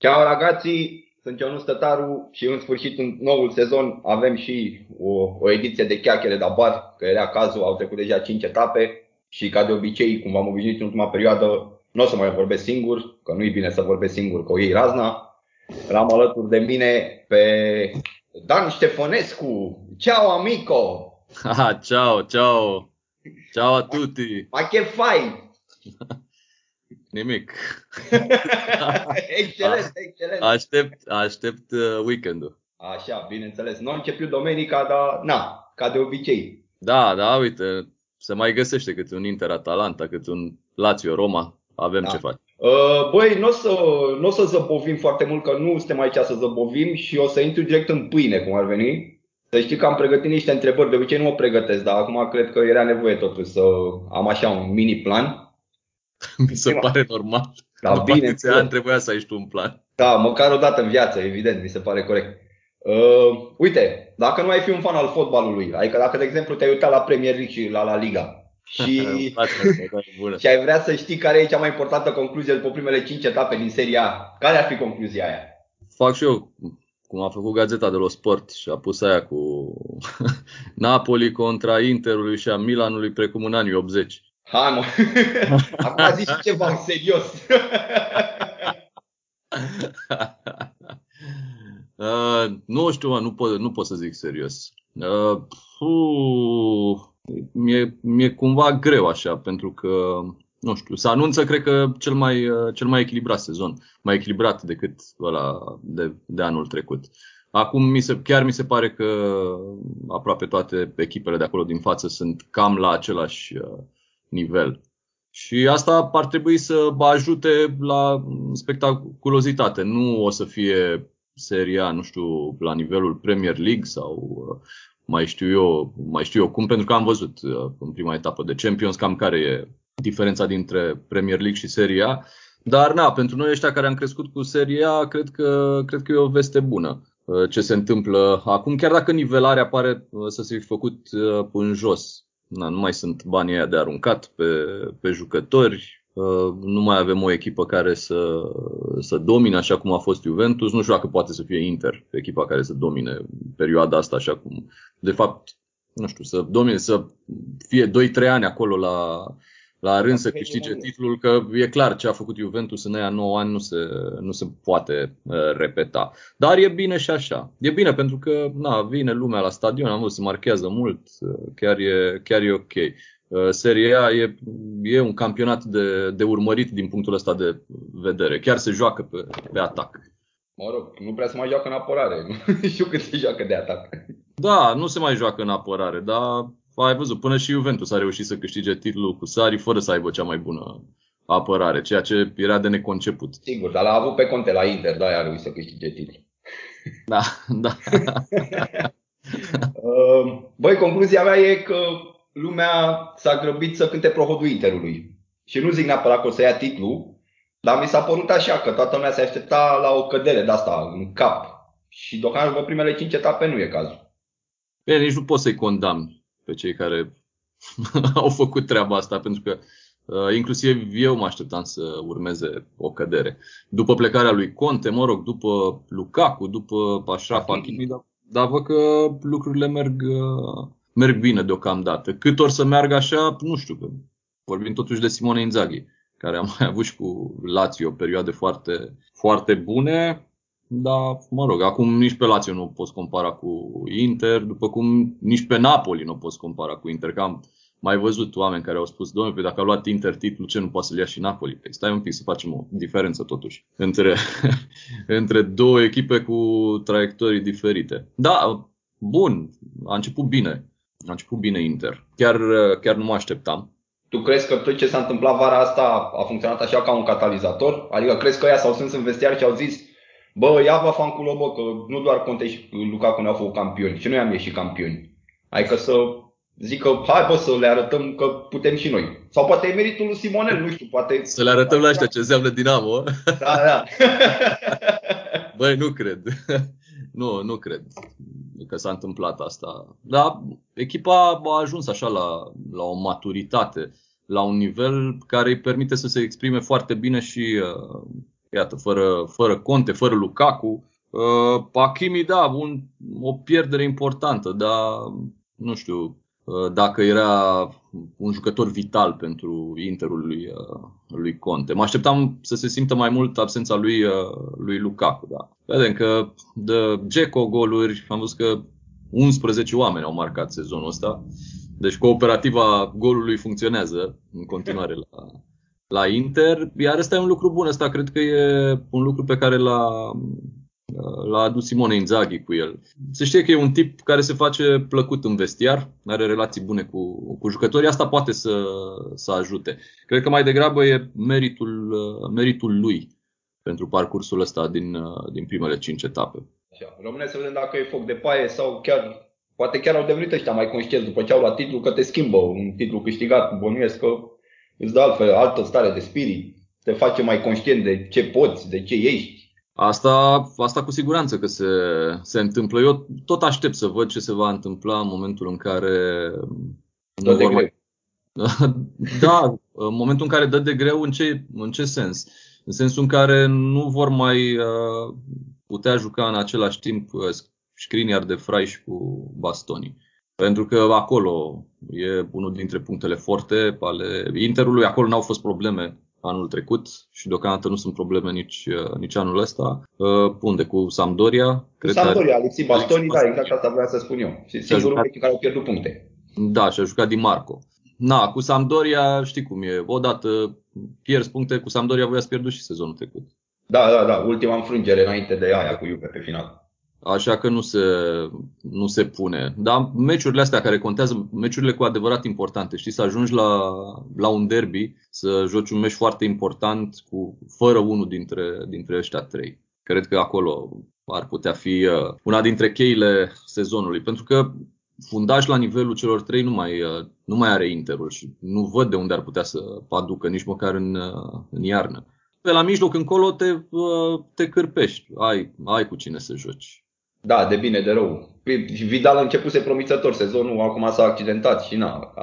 Ciao ragazzi, sunt Ionus Tătaru și în sfârșit în noul sezon avem și o, o ediție de chiachele de bar, că era cazul, au trecut deja 5 etape și ca de obicei, cum am obișnuit în ultima perioadă, nu o să mai vorbesc singur, că nu e bine să vorbesc singur, că o iei razna. L-am alături de mine pe Dan Ștefănescu. Ciao amico! Ha, ciao, ciao! Ciao a tutti! Ma che fai? Nimic. excelent, excelent. Aștept, aștept uh, weekendul. Așa, bineînțeles. Nu a început Domenica, dar na, ca de obicei. Da, da, uite, se mai găsește câte un Inter Atalanta, câte un Lazio Roma, avem da. ce face. Uh, băi, nu o să, n-o să zăbovim foarte mult, că nu suntem aici să zăbovim și o să intru direct în pâine, cum ar veni. Să știi că am pregătit niște întrebări, de obicei nu mă pregătesc, dar acum cred că era nevoie totuși să am așa un mini plan. Mi se pare normal. Da, La bine. ani trebuia să ai tu un plan. Da, măcar o dată în viață, evident, mi se pare corect. Uh, uite, dacă nu ai fi un fan al fotbalului, adică dacă, de exemplu, te-ai uitat la Premier League și la La Liga și, și ai vrea să știi care e cea mai importantă concluzie după primele 5 etape din seria A, care ar fi concluzia aia? Fac și eu cum a făcut Gazeta de los Sport și a pus aia cu Napoli contra Interului și a Milanului precum în anii 80. Ha, nu. Acum zici ceva serios. uh, nu știu, nu pot, nu pot să zic serios. Uh, uh, mi-e, mi-e cumva greu așa, pentru că, nu știu, se anunță, cred că, cel mai, uh, cel mai echilibrat sezon. Mai echilibrat decât ăla de, de anul trecut. Acum mi se, chiar mi se pare că aproape toate echipele de acolo din față sunt cam la același uh, nivel. Și asta ar trebui să ajute la spectaculozitate. Nu o să fie seria, nu știu, la nivelul Premier League sau uh, mai știu eu, mai știu eu cum, pentru că am văzut uh, în prima etapă de Champions cam care e diferența dintre Premier League și Seria. Dar na, pentru noi ăștia care am crescut cu seria, cred că, cred că e o veste bună uh, ce se întâmplă acum, chiar dacă nivelarea pare să se fi făcut în jos na, nu mai sunt banii aia de aruncat pe, pe jucători, uh, nu mai avem o echipă care să, să domine așa cum a fost Juventus. Nu știu dacă poate să fie Inter, echipa care să domine perioada asta așa cum, de fapt, nu știu, să domine, să fie 2-3 ani acolo la, la rând să câștige titlul, că e clar ce a făcut Juventus în aia 9 ani nu se, nu se poate uh, repeta. Dar e bine și așa. E bine pentru că na, vine lumea la stadion, am văzut, se marchează mult, uh, chiar e, chiar e ok. Uh, Serie A e, e un campionat de, de urmărit din punctul ăsta de vedere. Chiar se joacă pe, pe atac. Mă rog, nu prea se mai joacă în apărare. Nu știu cât se joacă de atac. Da, nu se mai joacă în apărare, dar ai văzut, până și Juventus a reușit să câștige titlul cu Sari fără să aibă cea mai bună apărare, ceea ce era de neconceput. Sigur, dar l-a avut pe conte la Inter, da, a reușit să câștige titlul. Da, da. Uh, băi, concluzia mea e că lumea s-a grăbit să cânte prohodul Interului. Și nu zic neapărat că o să ia titlul, dar mi s-a părut așa că toată lumea se aștepta la o cădere de asta în cap. Și deocamdată după primele cinci etape nu e cazul. Bine, nici nu poți să-i condamni pe cei care au făcut treaba asta, pentru că uh, inclusiv eu mă așteptam să urmeze o cădere. După plecarea lui Conte, mă rog, după Lukaku, după Ashraf Hakimi, dar, dar văd că lucrurile merg, uh, merg bine deocamdată. Cât or să meargă așa, nu știu, că vorbim totuși de Simone Inzaghi, care a mai avut și cu Lazio perioade foarte, foarte bune. Da, mă rog, acum nici pe Lazio nu poți compara cu Inter, după cum nici pe Napoli nu poți compara cu Inter. Că am mai văzut oameni care au spus, domnule, pe păi dacă a luat Inter titlul, ce nu poate să-l ia și Napoli? Păi stai un pic să facem o diferență totuși între, între două echipe cu traiectorii diferite. Da, bun, a început bine. A început bine Inter. Chiar, chiar nu mă așteptam. Tu crezi că tot ce s-a întâmplat vara asta a funcționat așa ca un catalizator? Adică crezi că ăia s-au strâns în vestiar și au zis Bă, ia va fanculo, bă, că nu doar Conte și Lukaku ne-au făcut campioni, și noi am ieșit campioni. Adică să zic că hai bă să le arătăm că putem și noi. Sau poate e meritul lui Simonel, nu știu, poate... Să le arătăm la ăștia ce înseamnă Dinamo. Da, da. Băi, nu cred. nu, nu cred că s-a întâmplat asta. Dar echipa a ajuns așa la, la o maturitate, la un nivel care îi permite să se exprime foarte bine și uh, iată, fără, fără Conte, fără Lukaku. Uh, Hakimi, da, un, o pierdere importantă, dar nu știu uh, dacă era un jucător vital pentru Interul lui, uh, lui Conte. Mă așteptam să se simtă mai mult absența lui, uh, lui Lukaku. Da. Vedem că de Geco goluri, am văzut că 11 oameni au marcat sezonul ăsta. Deci cooperativa golului funcționează în continuare la, la Inter, iar ăsta e un lucru bun, ăsta cred că e un lucru pe care l-a, l-a adus Simone Inzaghi cu el. Se știe că e un tip care se face plăcut în vestiar, are relații bune cu, cu jucătorii, asta poate să, să ajute. Cred că mai degrabă e meritul, meritul lui pentru parcursul ăsta din, din primele cinci etape. Rămâne să vedem dacă e foc de paie sau chiar Poate chiar au devenit ăștia mai conștienți după ce au luat titlul că te schimbă un titlu câștigat. Bănuiesc că îți dă altfel, altă stare de spirit, te face mai conștient de ce poți, de ce ești. Asta, asta cu siguranță că se, se întâmplă. Eu tot aștept să văd ce se va întâmpla în momentul în care dă de greu. Mai... da, în momentul în care dă de greu, în ce, în ce sens? În sensul în care nu vor mai uh, putea juca în același timp uh, Scriniar de Fraiș cu Bastoni. Pentru că acolo e unul dintre punctele forte ale Interului. Acolo n-au fost probleme anul trecut și deocamdată nu sunt probleme nici, nici anul ăsta. Uh, unde? Cu Sampdoria? Cred Sampdoria, Alexi Bastoni, da, exact asta vreau să spun eu. Și singurul jucat... care au pierdut puncte. Da, și a jucat Di Marco. Na, cu Sampdoria știi cum e. Odată pierzi puncte, cu Sampdoria voi ați pierdut și sezonul trecut. Da, da, da. Ultima înfrângere înainte de aia cu Juve pe final așa că nu se, nu se pune. Dar meciurile astea care contează, meciurile cu adevărat importante, știi, să ajungi la, la un derby, să joci un meci foarte important cu fără unul dintre, dintre ăștia trei. Cred că acolo ar putea fi uh, una dintre cheile sezonului, pentru că fundaj la nivelul celor trei nu mai, uh, nu mai are Interul și nu văd de unde ar putea să aducă, nici măcar în, uh, în iarnă. Pe la mijloc încolo te, te cârpești, ai, ai cu cine să joci. Da, de bine, de rău. Vidal a început să promițător sezonul, acum s-a accidentat și na.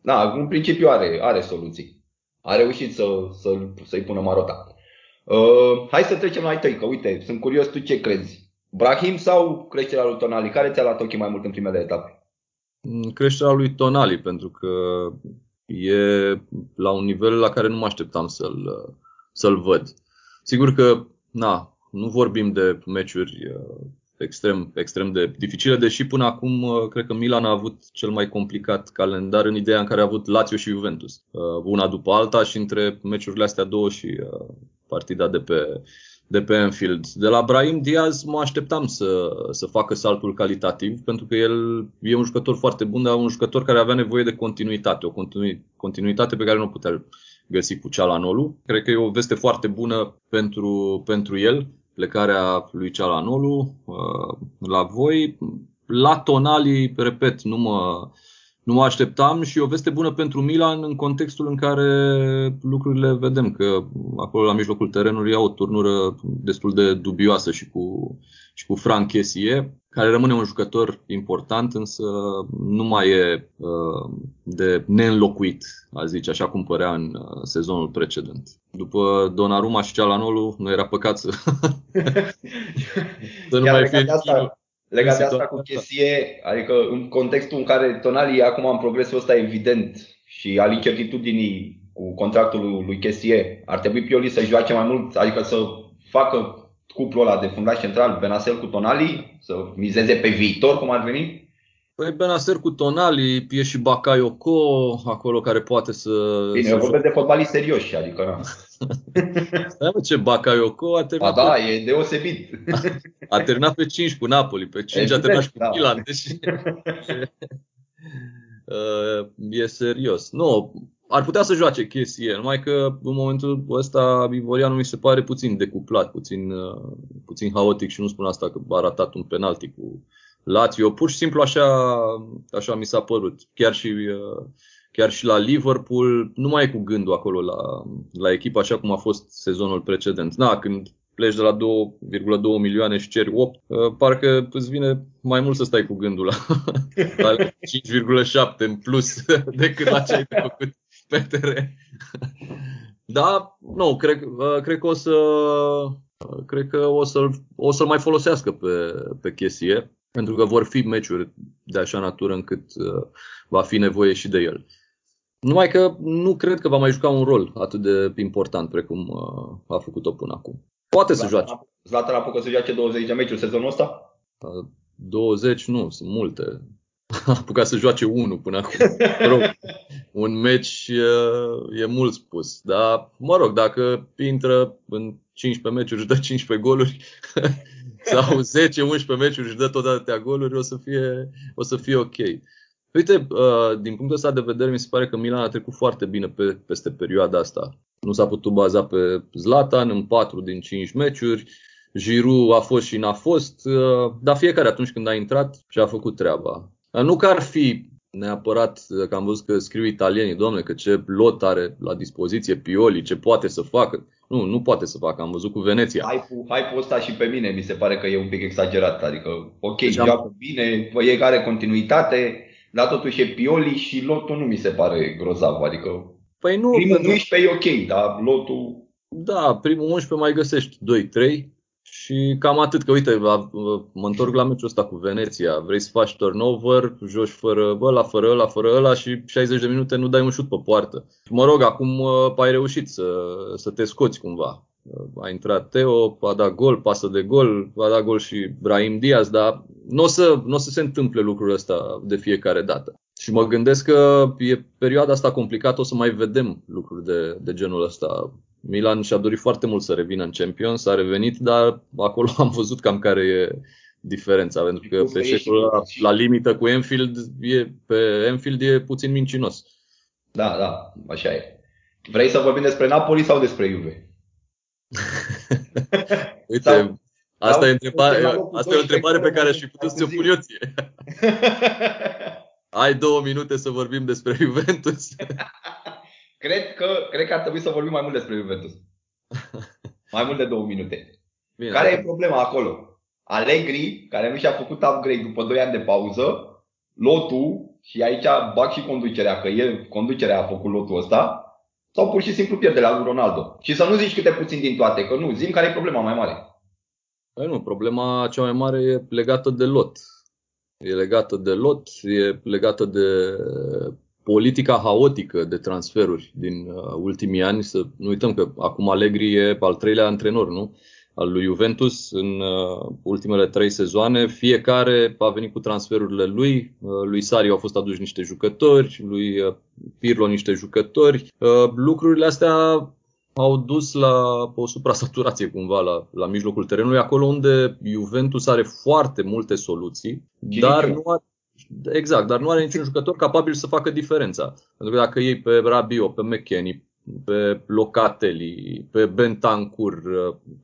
Na, în principiu are, are soluții. A reușit să, să, să-i pună marota. Uh, hai să trecem la ai tăi, că uite, sunt curios tu ce crezi. Brahim sau creșterea lui Tonali? Care ți-a luat ochii mai mult în primele etape? Mm, creșterea lui Tonali, pentru că e la un nivel la care nu mă așteptam să-l, să-l văd. Sigur că, na, nu vorbim de meciuri uh, extrem, extrem de dificile, deși până acum uh, cred că Milan a avut cel mai complicat calendar în ideea în care a avut Lazio și Juventus, uh, una după alta și între meciurile astea două și uh, partida de pe, de pe Anfield. De la Brahim Diaz mă așteptam să, să facă saltul calitativ, pentru că el e un jucător foarte bun, dar un jucător care avea nevoie de continuitate, o continuitate pe care nu o putea găsi cu Cealanolu. Cred că e o veste foarte bună pentru, pentru el plecarea lui Cialanolu uh, la voi. La Tonali, repet, nu mă, nu mă așteptam și o veste bună pentru Milan în contextul în care lucrurile vedem că acolo la mijlocul terenului au o turnură destul de dubioasă și cu, și cu Frank Kessie, care rămâne un jucător important, însă nu mai e uh, de neînlocuit, a zice, așa cum părea în uh, sezonul precedent. După Donnarumma și Cealanolu, nu era păcat să, să nu mai fie asta, Legat de asta cu Chesie, adică în contextul în care Tonali acum în progresul ăsta evident și al incertitudinii cu contractul lui Chesie, ar trebui Pioli să joace mai mult, adică să facă cuplul ăla de fundaș central, Benasel cu Tonali, să mizeze pe viitor, cum ar veni? Păi Benaser cu Tonali, e și Bakayoko acolo care poate să... Bine, să eu vorbesc de fotbaliști serioși, adică na. Stai mă, ce Bakayoko a terminat... A, da, pe... e deosebit. A, a terminat pe 5 cu Napoli, pe 5 Evident, a terminat și cu da. Milan, deci... Uh, e serios. Nu, ar putea să joace chestie, numai că în momentul ăsta Ivorianu mi se pare puțin decuplat, puțin, uh, puțin haotic și nu spun asta că a ratat un penalti cu Lazio. Pur și simplu așa, așa mi s-a părut. Chiar și, uh, chiar și la Liverpool, nu mai e cu gândul acolo la, la echipă așa cum a fost sezonul precedent. Da, când pleci de la 2,2 milioane și ceri 8, uh, parcă îți vine mai mult să stai cu gândul la, la 5,7 în plus decât la ce ai făcut pe teren. Da, nu, cred, cred că o să cred că o să-l, o să-l mai folosească pe, pe chestie, pentru că vor fi meciuri de așa natură încât va fi nevoie și de el. Numai că nu cred că va mai juca un rol atât de important precum a făcut-o până acum. Poate să joace. Zlatan apucă să joace 20 de meciuri sezonul ăsta? 20 nu, sunt multe. A apucat să joace unul până acum. Rog, un meci e, e mult spus. Dar, mă rog, dacă intră în 15 meciuri și dă 15 goluri sau 10-11 meciuri și dă tot atâtea goluri, o să fie, o să fie ok. Uite, din punctul ăsta de vedere, mi se pare că Milan a trecut foarte bine pe, peste perioada asta. Nu s-a putut baza pe Zlatan în 4 din 5 meciuri. Giroud a fost și n-a fost, dar fiecare atunci când a intrat și-a făcut treaba. Nu că ar fi neapărat că am văzut că scriu italienii, domne, că ce lot are la dispoziție Pioli, ce poate să facă. Nu, nu poate să facă, am văzut cu Veneția. Hype-ul, hype ăsta și pe mine mi se pare că e un pic exagerat, adică ok, deci joacă am... bine, e care continuitate, dar totuși e Pioli și lotul nu mi se pare grozav, adică Păi nu, primul 11 e ok, dar lotul... Da, primul 11 mai găsești 2-3 și cam atât, că uite, mă întorc la meciul ăsta cu Veneția. Vrei să faci turnover, joci fără ăla, fără ăla, fără ăla și 60 de minute nu dai un șut pe poartă. Mă rog, acum ai reușit să, să te scoți cumva. A intrat Teo, a dat gol, pasă de gol, a dat gol și Brahim Diaz, dar nu o să, n-o să se întâmple lucrul ăsta de fiecare dată. Și mă gândesc că e perioada asta complicată, o să mai vedem lucruri de, de genul ăsta. Milan și-a dorit foarte mult să revină în Champions, a revenit, dar acolo am văzut cam care e diferența, pentru că pe eșecul la, la limită cu Enfield, e, pe Enfield e puțin mincinos. Da, da, așa e. Vrei să vorbim despre Napoli sau despre Juve? Uite, sau, asta, sau e, întrebare, asta e o întrebare pe care aș fi putut să o pun eu ție. Ai două minute să vorbim despre Juventus. Cred, că, cred că ar trebui să vorbim mai mult despre Juventus. Mai mult de două minute. Bine, care e problema acolo? Allegri, care nu și-a făcut upgrade după 2 ani de pauză, lotul, și aici bag și conducerea, că el, conducerea a făcut lotul ăsta, sau pur și simplu pierde la Ronaldo. Și să nu zici câte puțin din toate, că nu, zim care e problema mai mare. Păi nu, problema cea mai mare e legată de lot. E legată de lot, e legată de politica haotică de transferuri din uh, ultimii ani. Să nu uităm că acum Allegri e al treilea antrenor, nu? Al lui Juventus în uh, ultimele trei sezoane. Fiecare a venit cu transferurile lui. Uh, lui Sari au fost aduși niște jucători, lui uh, Pirlo niște jucători. Uh, lucrurile astea au dus la o suprasaturație cumva la, la mijlocul terenului, acolo unde Juventus are foarte multe soluții, dar nu are, exact, dar nu are niciun jucător capabil să facă diferența. Pentru că dacă iei pe Rabio, pe McKenny, pe Locatelli, pe Bentancur,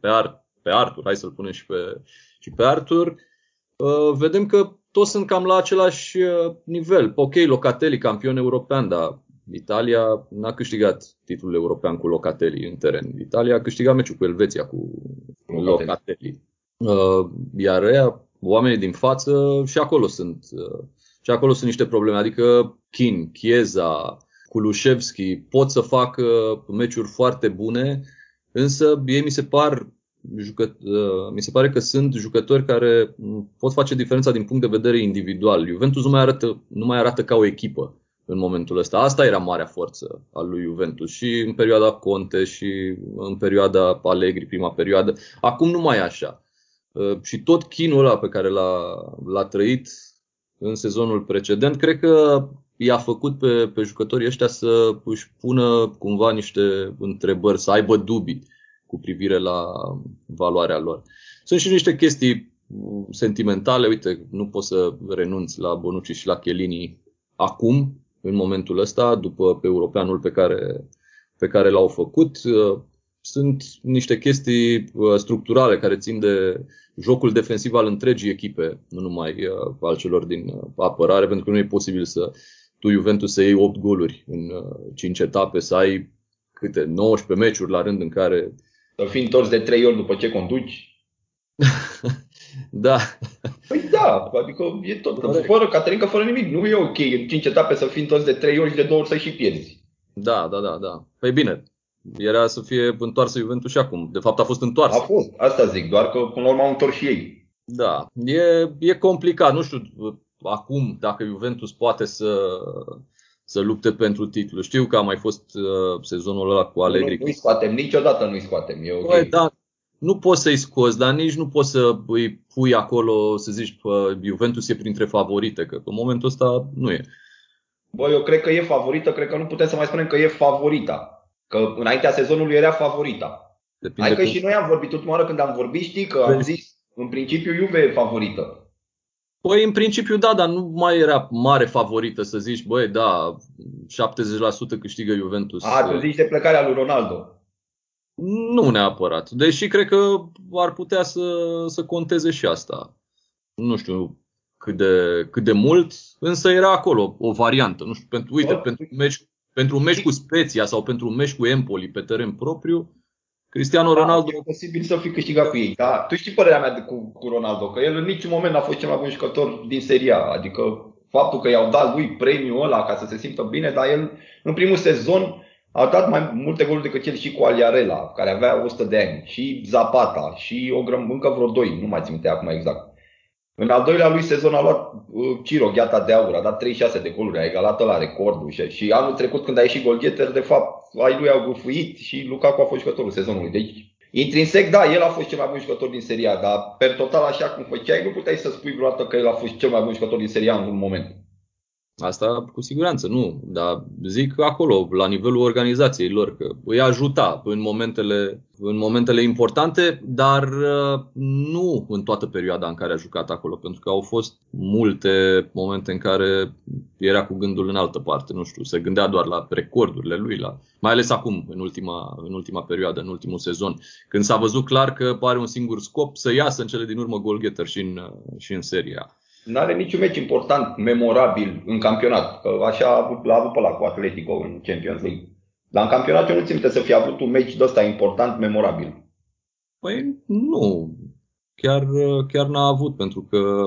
pe, Ar, pe Arthur, hai să-l punem și pe, și pe Arthur, uh, vedem că toți sunt cam la același uh, nivel. Ok, Locatelli, campion european, dar Italia n-a câștigat titlul european cu Locatelli în teren. Italia a câștigat meciul cu Elveția cu Locatelli. Locatelli. Uh, iar ea, oamenii din față și acolo sunt uh, și acolo sunt niște probleme. Adică Kin, Chieza, Kulushevski pot să facă meciuri foarte bune, însă ei mi se par jucă, uh, mi se pare că sunt jucători care pot face diferența din punct de vedere individual. Juventus nu mai arată, nu mai arată ca o echipă în momentul ăsta. Asta era marea forță a lui Juventus și în perioada Conte și în perioada Allegri, prima perioadă. Acum nu mai e așa. Uh, și tot chinul ăla pe care l-a, l-a trăit în sezonul precedent, cred că i-a făcut pe, pe jucătorii ăștia să își pună cumva niște întrebări, să aibă dubii cu privire la valoarea lor. Sunt și niște chestii sentimentale, uite, nu pot să renunț la Bonucci și la Chelini acum, în momentul ăsta, după pe europeanul pe care, pe care l-au făcut. Uh, sunt niște chestii uh, structurale care țin de jocul defensiv al întregii echipe, nu numai uh, al celor din apărare, pentru că nu e posibil să tu, Juventus, să iei 8 goluri în 5 etape, să ai câte 19 meciuri la rând în care... Să fii întors de 3 ori după ce conduci. da. Păi da, adică e tot. Corect. Fără Caterinca, fără nimic. Nu e ok în 5 etape să fii toți de 3 ori și de 2 ori să și pierzi. Da, da, da, da. Păi bine, era să fie întoarsă Juventus și acum. De fapt a fost întoarsă. A fost, asta zic, doar că până la urmă au întors și ei. Da, e, e complicat. Nu știu acum dacă Juventus poate să, să lupte pentru titlu. Știu că a mai fost uh, sezonul ăla cu Allegri. Nu, nu-i scoatem, niciodată nu-i scoatem. E okay. Băi, da, nu poți să-i scoți, dar nici nu poți să îi pui acolo să zici că Juventus e printre favorite, că în momentul ăsta nu e. Bă, eu cred că e favorită, cred că nu putem să mai spunem că e favorita. Că înaintea sezonului era favorita. Depinde Hai că cum... și noi am vorbit ultima oară când am vorbit, știi că am zis, în principiu Juve e favorită. Păi, în principiu, da, dar nu mai era mare favorită să zici, băi, da, 70% câștigă Juventus. A, tu zici de plecarea lui Ronaldo. Nu neapărat. Deși cred că ar putea să, să conteze și asta. Nu știu cât de, cât de mult, însă era acolo o variantă. Nu știu, pentru, uite, oh. pentru, un meci, pentru un meci cu Speția sau pentru un meci cu Empoli pe teren propriu, Cristiano da, Ronaldo... E posibil să fi câștigat cu ei. Da? Tu știi părerea mea de, cu, cu Ronaldo, că el în niciun moment n-a fost cel mai bun jucător din seria. Adică faptul că i-au dat lui premiul ăla ca să se simtă bine, dar el în primul sezon a dat mai multe goluri decât el și cu Aliarela, care avea 100 de ani, și Zapata, și o grăm, încă vreo doi, nu mai țin minte acum exact. În al doilea lui sezon a luat uh, Ciro, gheata de aur, a dat 36 de goluri, a egalat la recordul și, și anul trecut când a ieșit golgheter, de fapt, ai lui au gufuit și Lukaku a fost jucătorul sezonului. Deci, intrinsec, da, el a fost cel mai bun jucător din seria, dar per total, așa cum făceai, nu puteai să spui vreodată că el a fost cel mai bun jucător din seria în un moment. Asta cu siguranță nu, dar zic acolo, la nivelul organizației lor, că îi ajuta în momentele, în momentele importante, dar uh, nu în toată perioada în care a jucat acolo, pentru că au fost multe momente în care era cu gândul în altă parte, nu știu, se gândea doar la recordurile lui, la, mai ales acum, în ultima, în ultima perioadă, în ultimul sezon, când s-a văzut clar că are un singur scop să iasă în cele din urmă goalgetter și în, și în seria nu are niciun meci important, memorabil în campionat. Că așa a avut, l-a avut pe la cu Atletico în Champions League. Dar în campionat eu nu țin să fie avut un meci de ăsta important, memorabil. Păi nu. Chiar, chiar n-a avut, pentru că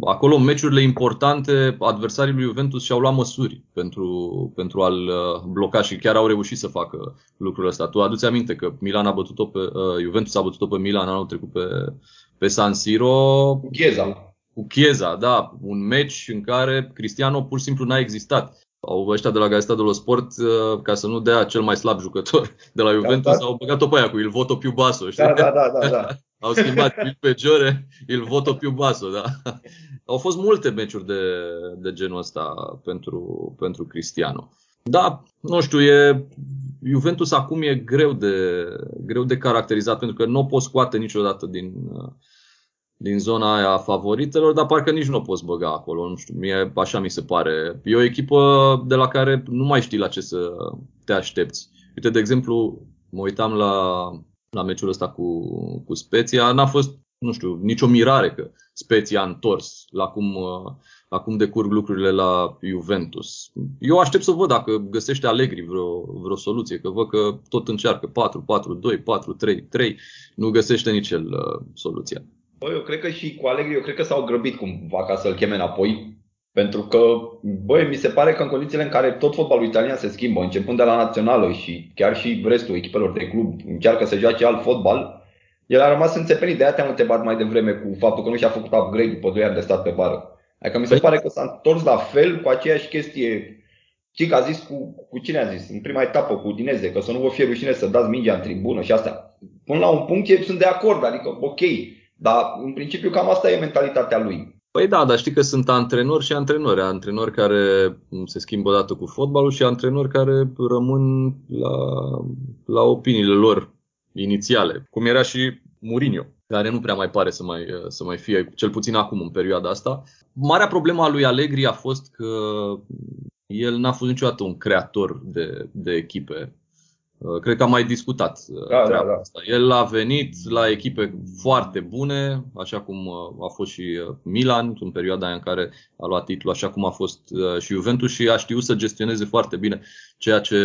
acolo în meciurile importante adversarii lui Juventus și-au luat măsuri pentru, pentru a-l uh, bloca și chiar au reușit să facă lucrul ăsta. Tu aduți aminte că Milan a bătut-o pe, uh, Juventus a bătut-o pe Milan anul trecut pe, pe San Siro. Chieza cu Chieza, da, un meci în care Cristiano pur și simplu n-a existat. Au ăștia de la Gazeta dello Sport, uh, ca să nu dea cel mai slab jucător de la da, Juventus, da, da. au băgat-o pe aia cu Il Voto Piu Baso. Știi? Da, da, da, da, da. au schimbat pe Giore, Il Voto Piu Baso, da. Au fost multe meciuri de, de genul ăsta pentru, pentru Cristiano. Da, nu știu, e, Juventus acum e greu de, greu de caracterizat pentru că nu o poți scoate niciodată din, uh, din zona aia a favoritelor, dar parcă nici nu o poți băga acolo, nu știu, mie așa mi se pare. E o echipă de la care nu mai știi la ce să te aștepți. Uite, de exemplu, mă uitam la, la meciul ăsta cu, cu Speția, n-a fost, nu știu, nicio mirare că Speția a întors la cum, la cum decurg lucrurile la Juventus. Eu aștept să văd dacă găsește Allegri vreo, vreo soluție, că văd că tot încearcă 4-4-2, 4-3-3, nu găsește nici el uh, soluția. Bă, eu cred că și cu Allegri, eu cred că s-au grăbit cumva ca să-l cheme înapoi. Pentru că, băi, mi se pare că în condițiile în care tot fotbalul italian se schimbă, începând de la națională și chiar și restul echipelor de club încearcă să joace alt fotbal, el a rămas înțepenit. De aia te-am întrebat mai devreme cu faptul că nu și-a făcut upgrade după 2 ani de stat pe bară. Adică mi se pare că s-a întors la fel cu aceeași chestie. Știi că a zis cu, cu cine a zis? În prima etapă cu Udineze, că să nu vă fie rușine să dați mingea în tribună și astea. Până la un punct sunt de acord, adică ok, dar, în principiu, cam asta e mentalitatea lui. Păi da, dar știi că sunt antrenori și antrenori. Antrenori care se schimbă odată cu fotbalul și antrenori care rămân la, la opiniile lor inițiale. Cum era și Mourinho, care nu prea mai pare să mai, să mai fie, cel puțin acum, în perioada asta. Marea problemă a lui Allegri a fost că el n-a fost niciodată un creator de, de echipe Uh, cred că am mai discutat uh, da, treaba da, da. asta. El a venit la echipe foarte bune, așa cum uh, a fost și Milan în perioada în care a luat titlul, așa cum a fost și Juventus și a știut să gestioneze foarte bine ceea ce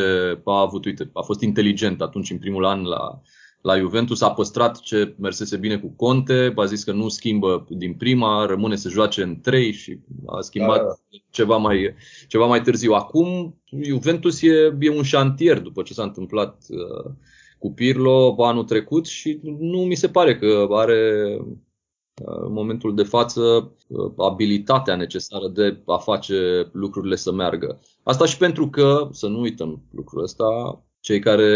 a avut. Uite, a fost inteligent atunci în primul an la, la Juventus a păstrat ce mersese bine cu Conte, a zis că nu schimbă din prima, rămâne să joace în trei și a schimbat da, da. Ceva, mai, ceva mai târziu. Acum Juventus e, e un șantier după ce s-a întâmplat uh, cu Pirlo anul trecut și nu mi se pare că are uh, în momentul de față uh, abilitatea necesară de a face lucrurile să meargă. Asta și pentru că, să nu uităm lucrul ăsta, cei care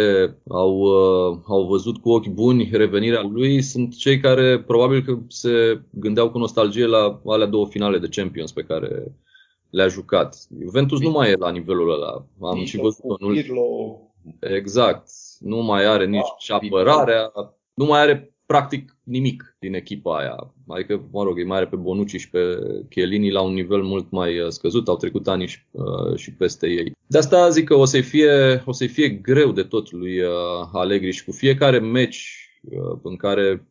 au, uh, au văzut cu ochi buni revenirea lui sunt cei care probabil că se gândeau cu nostalgie la alea două finale de Champions pe care le-a jucat. Juventus nu mai e la nivelul ăla. Am nici și văzut în Exact. Nu mai are nici da, apărarea, nu mai are practic nimic din echipa aia. Adică, mă rog, e mai are pe Bonucci și pe Chiellini la un nivel mult mai uh, scăzut, au trecut ani și, uh, și peste ei. De asta zic că o să-i fie, o să fie greu de tot lui uh, Allegri și cu fiecare meci uh, în care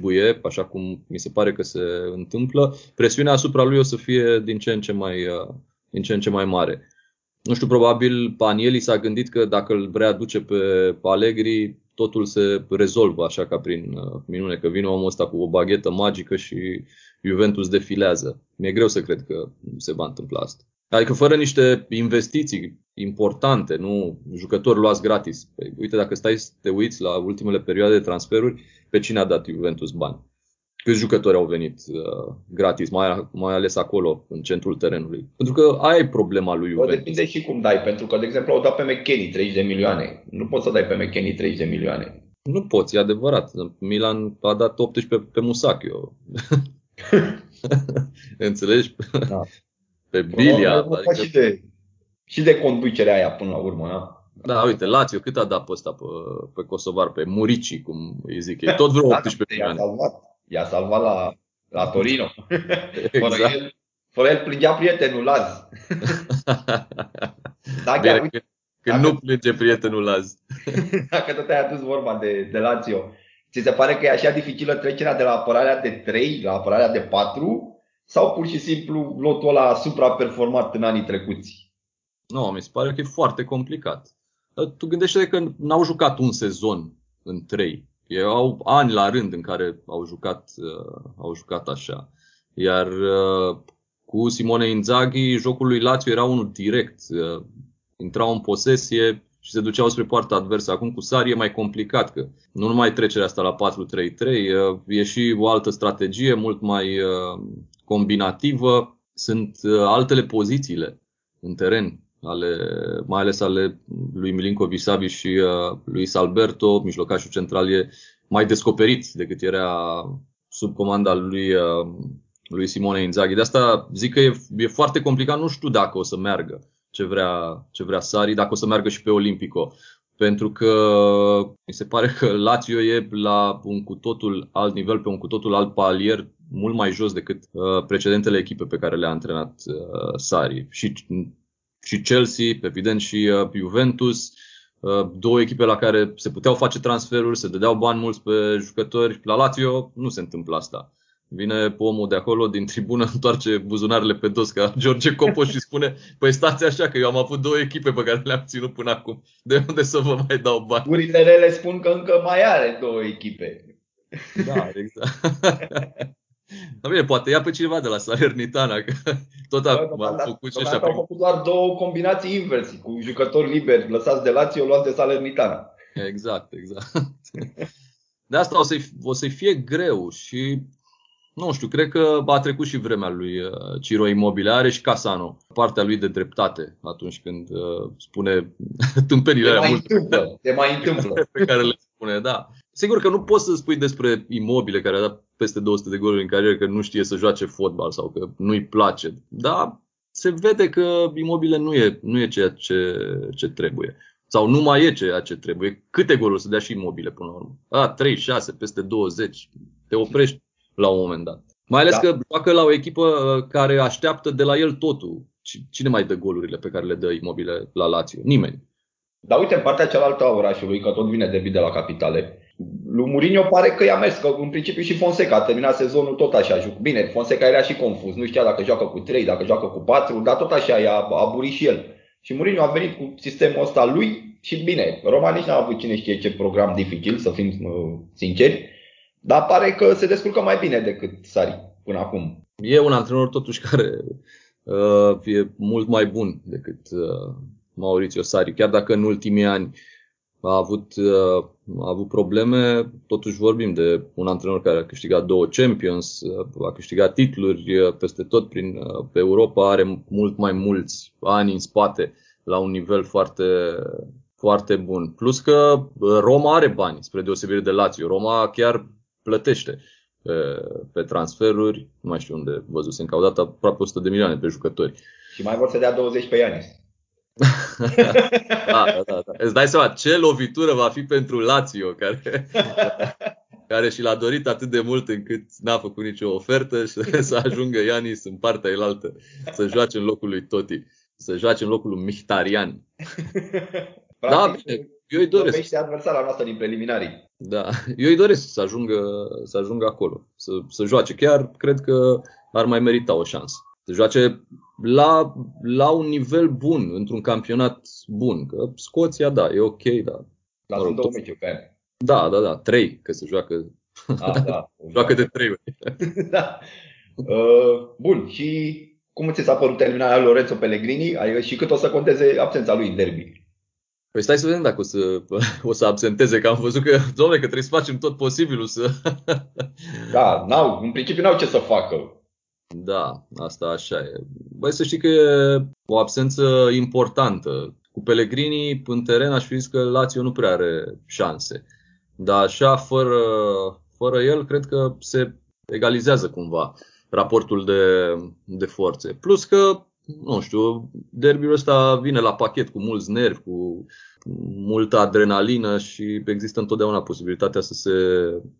buie, așa cum mi se pare că se întâmplă, presiunea asupra lui o să fie din ce în ce mai, uh, din ce în ce mai mare. Nu știu, probabil Panieli s-a gândit că dacă îl vrea duce pe Allegri, totul se rezolvă așa ca prin uh, minune, că vine omul ăsta cu o baghetă magică și Juventus defilează. Mi-e greu să cred că se va întâmpla asta. Adică fără niște investiții importante, nu jucători luați gratis. Păi, uite, dacă stai să te uiți la ultimele perioade de transferuri, pe cine a dat Juventus bani? Câți jucători au venit uh, gratis, mai, mai ales acolo, în centrul terenului? Pentru că aia e problema lui Juventus. Depinde și cum dai, pentru că, de exemplu, au dat pe McKenny 30 de milioane. Nu poți să dai pe McKenny 30 de milioane. Nu poți, e adevărat. Milan a dat 18 pe, pe Musacchio. Înțelegi? Da. Pe Bilia. Adică... Și, de, și de conducerea aia până la urmă, da? Da, uite, Lazio cât a dat pe ăsta, pe, pe Kosovar, pe Murici, cum îi zic ei, tot vreo 18 da, milioane. I-a salvat la, la exact. Torino. Exact. Fără, el, fără el plângea prietenul Laz. da, chiar, uite, că, dacă, nu plânge prietenul Laz. dacă tot ai adus vorba de, de Lazio. Ți se pare că e așa dificilă trecerea de la apărarea de 3 la apărarea de 4? Sau pur și simplu lotul ăla a supraperformat în anii trecuți? Nu, mi se pare că e foarte complicat. Tu gândește că n-au jucat un sezon în trei. Eu au ani la rând în care au jucat, uh, au jucat așa. Iar uh, cu Simone Inzaghi, jocul lui Lazio era unul direct. Uh, intrau în posesie și se duceau spre poarta adversă. Acum cu Sari e mai complicat, că nu numai trecerea asta la 4-3-3, e și o altă strategie mult mai combinativă. Sunt altele pozițiile în teren ale, mai ales ale lui Milinkovic Savic și uh, lui Alberto, mijlocașul central e mai descoperit decât era sub comanda lui, uh, lui Simone Inzaghi. De asta zic că e, e foarte complicat, nu știu dacă o să meargă ce vrea, ce vrea Sari, dacă o să meargă și pe Olimpico. Pentru că mi se pare că Lazio e la un cu totul alt nivel, pe un cu totul alt palier, mult mai jos decât uh, precedentele echipe pe care le-a antrenat uh, Sari. Și și Chelsea, evident și uh, Juventus, uh, două echipe la care se puteau face transferuri, se dădeau bani mulți pe jucători. La Lazio nu se întâmplă asta. Vine omul de acolo, din tribună, întoarce buzunarele pe dos ca George Copo și spune Păi stați așa că eu am avut două echipe pe care le-am ținut până acum. De unde să vă mai dau bani? Gurile rele spun că încă mai are două echipe. Da, exact. Da bine, poate ia pe cineva de la Salernitana, că tot a da, făcut și așa. Au făcut doar două combinații inversi, cu jucători liberi lăsați de Lazio, luați de Salernitana. Exact, exact. De asta o să-i, o să fie greu și nu știu, cred că a trecut și vremea lui uh, Ciro Imobile. Are și Casano partea lui de dreptate atunci când uh, spune tâmpenile alea multe. Întâmplă, te mai întâmplă. Pe care le spune, da. Sigur că nu poți să spui despre Imobile care a dat peste 200 de goluri în carieră că nu știe să joace fotbal sau că nu-i place. Dar se vede că Imobile nu e, nu e ceea ce, ce trebuie. Sau nu mai e ceea ce trebuie. Câte goluri să dea și Imobile până la urmă? A, 3, 6, peste 20. Te oprești la un moment dat. Mai ales da. că joacă la o echipă uh, care așteaptă de la el totul. Cine mai dă golurile pe care le dă Imobile la Lazio? Nimeni. Dar uite, în partea cealaltă a orașului, că tot vine de de la capitale, lui Mourinho pare că i-a mers, că în principiu și Fonseca a terminat sezonul tot așa. Bine, Fonseca era și confuz, nu știa dacă joacă cu 3, dacă joacă cu 4, dar tot așa i-a aburit și el. și Mourinho a venit cu sistemul ăsta lui și bine, Roma nici n-a avut cine știe ce program dificil, să fim uh, sinceri, dar pare că se descurcă mai bine decât Sari până acum. E un antrenor totuși care uh, e mult mai bun decât uh, Maurizio Sari, chiar dacă în ultimii ani a avut, uh, a avut probleme, totuși vorbim de un antrenor care a câștigat două Champions, uh, a câștigat titluri uh, peste tot prin pe Europa, are mult mai mulți ani în spate la un nivel foarte, foarte bun. Plus că Roma are bani, spre deosebire de Lazio. Roma chiar plătește pe, pe transferuri, nu mai știu unde văzusem că au dat aproape 100 de milioane pe jucători. Și mai vor să dea 20 pe Ianis. Da, da, da, da. Îți dai seama ce lovitură va fi pentru Lazio, care, care și l-a dorit atât de mult încât n-a făcut nicio ofertă și să ajungă Ianis în partea elaltă, să joace în locul lui Toti, să joace în locul lui Mihtarian. da, bine, eu îi doresc. Este adversara noastră din preliminarii. Da, eu îi doresc să ajungă, să ajungă acolo, să, să joace. Chiar cred că ar mai merita o șansă. Să joace la, la un nivel bun, într-un campionat bun. Că Scoția, da, e ok, da. Dar sunt două meciuri pe an. Da, da, da, trei, că se joacă. A, da. joacă de trei ori. da. Uh, bun, și cum ți s-a părut terminarea Lorenzo Pellegrini? Adică și cât o să conteze absența lui în derby? Păi stai să vedem dacă o să, o să absenteze, că am văzut că, domnule, că trebuie să facem tot posibilul să... da, n-au, în principiu n-au ce să facă. Da, asta așa e. Băi, să știi că e o absență importantă. Cu Pellegrini în teren aș fi zis că Lazio nu prea are șanse. Dar așa, fără, fără el, cred că se egalizează cumva raportul de, de forțe. Plus că, nu știu, derbiul ăsta vine la pachet cu mulți nervi, cu multă adrenalină și există întotdeauna posibilitatea să se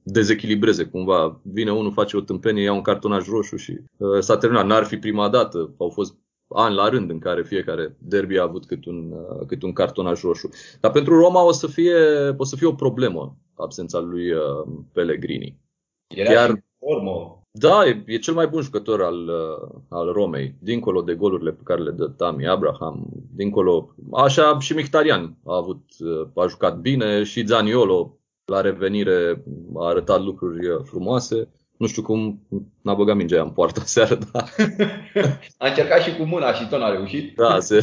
dezechilibreze cumva. Vine unul, face o tâmpenie, ia un cartonaj roșu și uh, s-a terminat. N-ar fi prima dată. Au fost ani la rând în care fiecare derby a avut cât un, uh, cât un cartonaj roșu. Dar pentru Roma o să fie, o să fie o problemă absența lui uh, Pellegrini. Era Chiar, și formă da, e, e cel mai bun jucător al, uh, al Romei, dincolo de golurile pe care le dă Tami Abraham, dincolo, așa și Mictarian a avut, uh, a jucat bine și Zaniolo la revenire a arătat lucruri uh, frumoase. Nu știu cum n-a băgat mingea în poartă seară, da. a încercat și cu mâna și tot n-a reușit. Da, se,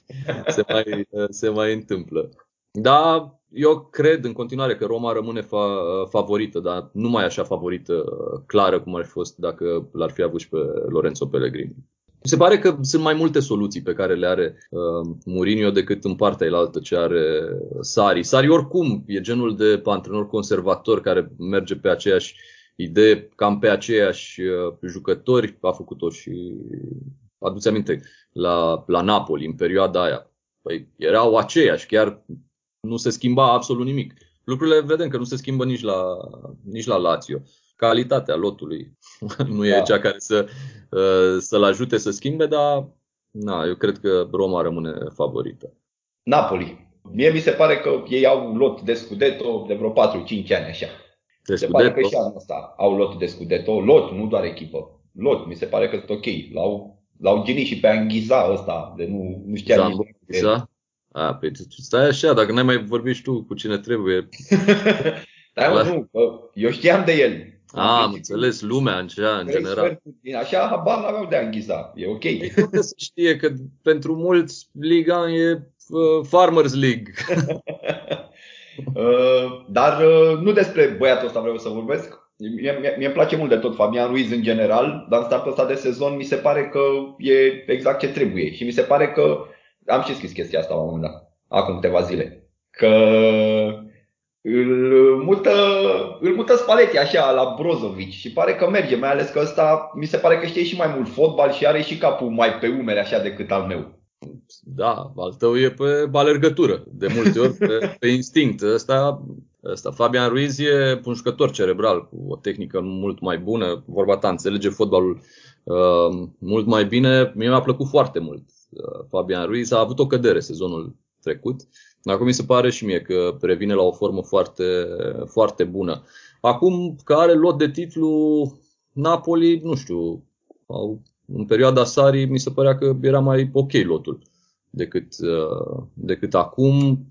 se, mai, se mai întâmplă. Da, eu cred în continuare că Roma rămâne fa- favorită, dar nu mai așa favorită clară cum ar fi fost dacă l-ar fi avut și pe Lorenzo Pellegrini. Mi se pare că sunt mai multe soluții pe care le are uh, Mourinho decât în partea elaltă ce are Sari. Sari oricum e genul de antrenor conservator care merge pe aceeași idee, cam pe aceiași uh, jucători. A făcut-o și, aduți aminte, la, la Napoli în perioada aia. Păi erau aceiași, chiar nu se schimba absolut nimic. Lucrurile vedem că nu se schimbă nici la, nici la Lazio. Calitatea lotului nu e da. cea care să, uh, să-l ajute să schimbe, dar na, eu cred că Roma rămâne favorită. Napoli. Mie mi se pare că ei au lot de Scudetto de vreo 4-5 ani așa. De se pare că și anul ăsta au lot de Scudetto. Lot, nu doar echipă. Lot, mi se pare că sunt ok. L-au, l-au genit și pe Anghiza ăsta, de nu, nu știa nici a, păi stai așa, dacă n-ai mai vorbit și tu cu cine trebuie. Dar la... nu, eu știam de el. A, am înțeles, lumea în, cea, în general. Din așa, habar n-aveau de Anghiza. E ok. Păi nu să știe că pentru mulți Liga e uh, Farmers League. uh, dar uh, nu despre băiatul ăsta vreau să vorbesc. Mie, mie, mie îmi place mult de tot Fabian Ruiz în general, dar în startul ăsta de sezon mi se pare că e exact ce trebuie. Și mi se pare că am și scris chestia asta la un moment dat, acum câteva zile, că îl mută, îl mută Spalletti așa la Brozovic și pare că merge, mai ales că ăsta mi se pare că știe și mai mult fotbal și are și capul mai pe umere așa decât al meu. Da, al tău e pe alergătură, de multe ori pe, pe instinct. Ăsta, ăsta, Fabian Ruiz e un jucător cerebral cu o tehnică mult mai bună, vorba ta, înțelege fotbalul uh, mult mai bine. Mie mi-a plăcut foarte mult Uh, Fabian Ruiz a avut o cădere sezonul trecut. Acum mi se pare și mie că revine la o formă foarte, foarte bună. Acum că are lot de titlu Napoli, nu știu, au, în perioada Sari mi se părea că era mai ok lotul. decât, uh, decât acum.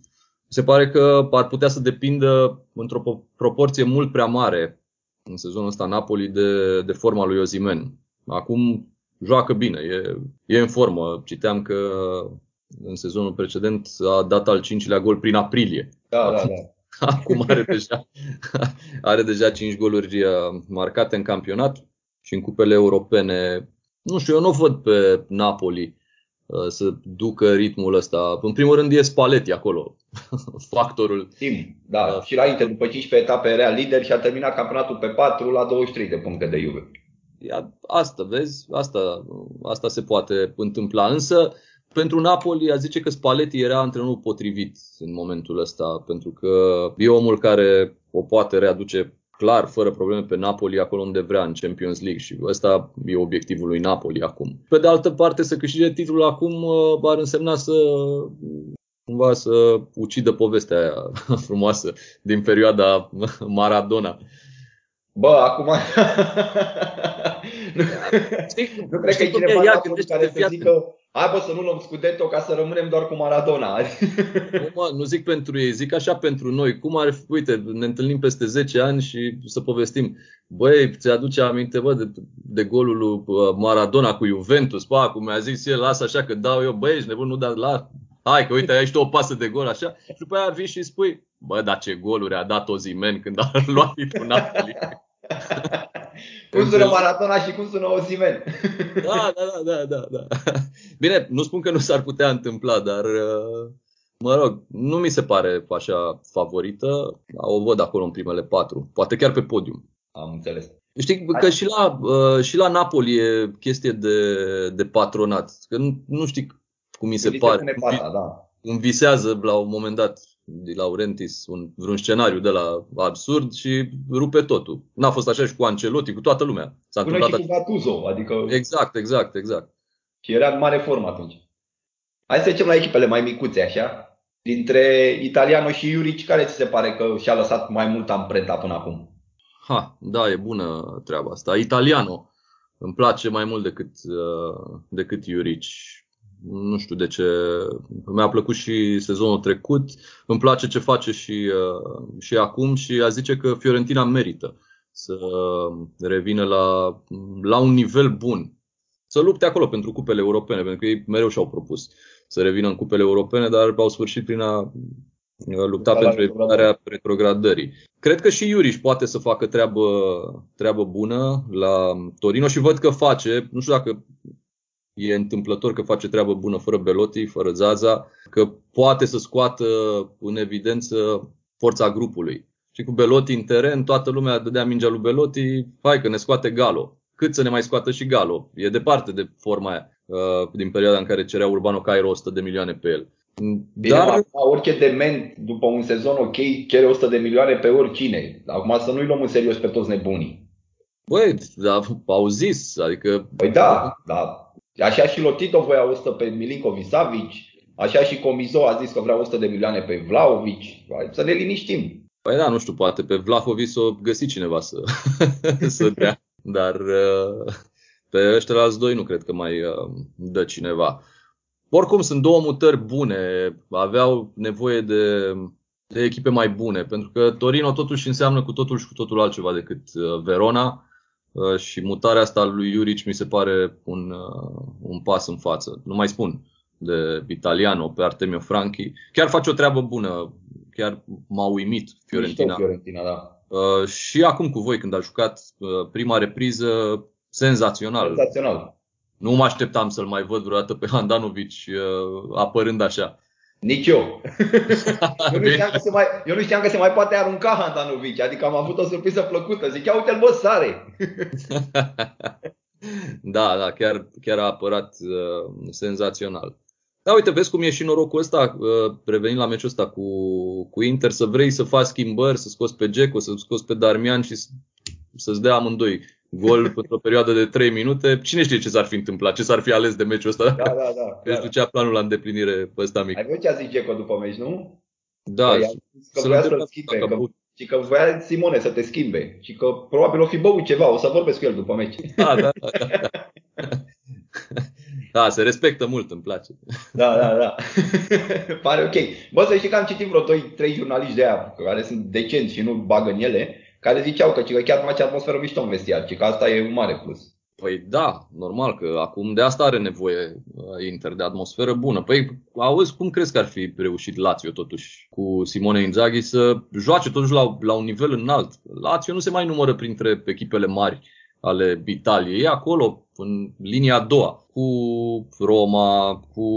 Se pare că ar putea să depindă într-o proporție mult prea mare în sezonul ăsta Napoli de, de forma lui Ozimen. Acum joacă bine, e, e în formă. Citeam că în sezonul precedent a dat al cincilea gol prin aprilie. Da, da, da. Acum are deja, are deja 5 goluri uh, marcate în campionat și în cupele europene. Nu știu, eu nu văd pe Napoli uh, să ducă ritmul ăsta. În primul rând e Spalletti acolo, factorul. Tim, da. Uh, și la Inter, după 15 etape, era lider și a terminat campionatul pe 4 la 23 de puncte de Juve. Asta, vezi, asta, asta se poate întâmpla. Însă, pentru Napoli, a zice că Spalletti era antrenorul potrivit în momentul ăsta, pentru că e omul care o poate readuce clar, fără probleme pe Napoli acolo unde vrea, în Champions League și ăsta e obiectivul lui Napoli acum. Pe de altă parte, să câștige titlul acum uh, ar însemna să cumva să ucidă povestea aia frumoasă din perioada Maradona. Bă, acum... nu, nu cred că e cineva care să zică Hai bă să nu luăm Scudetto ca să rămânem doar cu Maradona. nu, mă, nu zic pentru ei, zic așa pentru noi. Cum ar fi, uite, ne întâlnim peste 10 ani și să povestim. Băi, ți-aduce aminte, bă, de, de golul lui uh, Maradona cu Juventus, pa, cum mi-a zis el, lasă așa că dau eu, băi, ești nebun, nu da la... Hai că uite, ai și tu o pasă de gol așa. Și după aia vii și spui, bă, dar ce goluri a dat Ozimen când a luat titlul Napoli. cum sună Maratona și cum sună Ozimen. da, da, da, da, da. Bine, nu spun că nu s-ar putea întâmpla, dar uh, mă rog, nu mi se pare așa favorită. O văd acolo în primele patru, poate chiar pe podium. Am înțeles. Știi că și la, uh, și la Napoli e chestie de, de patronat. Că nu, nu știi cum mi se pare. Pata, da. Îmi visează la un moment dat de Laurentis un, vreun scenariu de la absurd și rupe totul. N-a fost așa și cu Ancelotti, cu toată lumea. S-a Până și cu Gattuso, adică... Exact, exact, exact. Și era în mare formă atunci. Hai să zicem la echipele mai micuțe, așa. Dintre Italiano și Iurici, care ți se pare că și-a lăsat mai mult amprenta până acum? Ha, da, e bună treaba asta. Italiano îmi place mai mult decât, uh, decât Iurici nu știu de ce. Mi-a plăcut și sezonul trecut. Îmi place ce face și, uh, și acum și a zice că Fiorentina merită să revină la, la un nivel bun. Să lupte acolo pentru cupele europene, pentru că ei mereu și-au propus să revină în cupele europene, dar au sfârșit prin a lupta pentru evitarea retrogradării. Cred că și Iuriș poate să facă treabă, treabă bună la Torino și văd că face, nu știu dacă E întâmplător că face treabă bună fără Belotti, fără Zaza, că poate să scoată în evidență forța grupului. Și cu Belotti în teren, toată lumea dădea mingea lui Belotti, hai că ne scoate Galo. Cât să ne mai scoată și Galo? E departe de forma aia, uh, din perioada în care cerea Urbano Cairo 100 de milioane pe el. Bine, Dar... Acum, orice dement după un sezon ok cere 100 de milioane pe oricine. Acum să nu-i luăm în serios pe toți nebunii. Băi, da, au zis, adică... Păi da, da, Așa și Lotito voia 100 pe Milinkovic Savic, așa și Comizo a zis că vrea 100 de milioane pe Vlaovic. Să ne liniștim. Păi da, nu știu, poate pe Vlahovic să o găsi cineva să, să dea. Dar uh, pe ăștia alți doi nu cred că mai uh, dă cineva. Oricum sunt două mutări bune, aveau nevoie de, de echipe mai bune, pentru că Torino totuși înseamnă cu totul și cu totul altceva decât uh, Verona Uh, și mutarea asta lui Iuric mi se pare un, uh, un pas în față. Nu mai spun de Italiano pe Artemio Franchi. Chiar face o treabă bună. Chiar m-a uimit Fiorentina. Fiorentina da. Uh, și acum cu voi când a jucat prima repriză, senzațional. Senzațional. Nu mă așteptam să-l mai văd vreodată pe Handanovic apărând așa. Nici eu. eu, nu știam că se mai, eu nu știam că se mai poate arunca Handanovic, adică am avut o surpriză plăcută. Zic, ia uite-l, bă, sare! da, da, chiar, chiar a apărat uh, senzațional. Da, uite, vezi cum e și norocul ăsta, uh, revenind la meciul ăsta cu, cu Inter, să vrei să faci schimbări, să scoți pe Geco, să scoți pe Darmian și să-ți dea amândoi gol pentru o perioadă de 3 minute. Cine știe ce s-ar fi întâmplat, ce s-ar fi ales de meciul ăsta? Da, da, da. Își ducea planul la îndeplinire pe ăsta mic. Ai văzut ce a zis Geco după meci, nu? Da. Păi, că vrea să-l schimbe, că, și că voia Simone să te schimbe și că probabil o fi băut ceva, o să vorbesc cu el după meci. Da, da, da. da. Da, se respectă mult, îmi place. Da, da, da. Pare ok. Bă, să știi că am citit vreo 2-3 jurnaliști de aia care sunt decenți și nu bagă în ele, care ziceau că, că chiar face atmosferă mișto în vestiar, și că asta e un mare plus. Păi da, normal că acum de asta are nevoie uh, Inter, de atmosferă bună. Păi auzi, cum crezi că ar fi reușit Lazio totuși cu Simone Inzaghi să joace totuși la, la un nivel înalt? Lazio nu se mai numără printre echipele mari ale Italiei. E acolo, în linia a doua, cu Roma, cu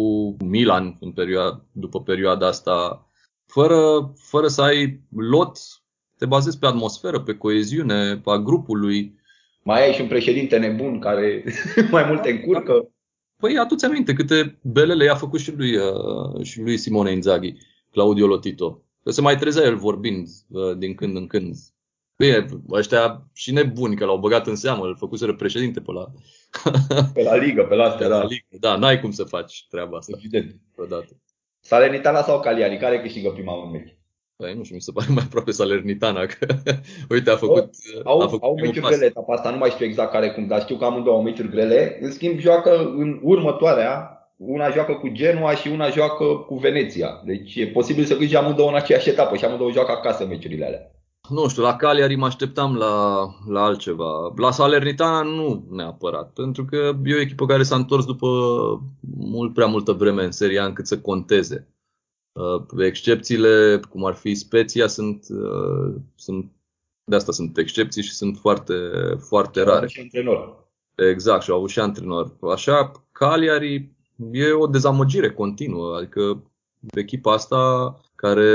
Milan în perioada, după perioada asta, fără, fără să ai lot, te bazezi pe atmosferă, pe coeziune, pe a grupului. Mai ai și un președinte nebun care mai multe încurcă. Păi adu-ți aminte câte belele i-a făcut și lui, uh, și lui Simone Inzaghi, Claudio Lotito. Că se mai trezea el vorbind uh, din când în când Bine, ăștia și nebuni că l-au băgat în seamă, îl făcuseră președinte pe la... Pe la ligă, pe la astea, da. La ligă. Da, n-ai cum să faci treaba asta. Evident. Odată. Salernitana sau Cagliari, care câștigă prima un meci? Păi nu știu, mi se pare mai aproape Salernitana, că uite, a făcut... Au, a făcut au meciuri pas. grele etapa asta, nu mai știu exact care cum, dar știu că amândouă au meciuri grele. În schimb, joacă în următoarea, una joacă cu Genoa și una joacă cu Veneția. Deci e posibil să câștige amândouă în aceeași etapă și amândouă joacă acasă meciurile alea. Nu știu, la Cagliari mă așteptam la, la altceva. La Salernitana nu neapărat, pentru că e o echipă care s-a întors după mult prea multă vreme în seria încât să conteze. Uh, excepțiile, cum ar fi Speția, sunt, uh, sunt de asta sunt excepții și sunt foarte, foarte rare. Și antrenor. Exact, și au avut și antrenor. Așa, Cagliari e o dezamăgire continuă, adică echipa asta care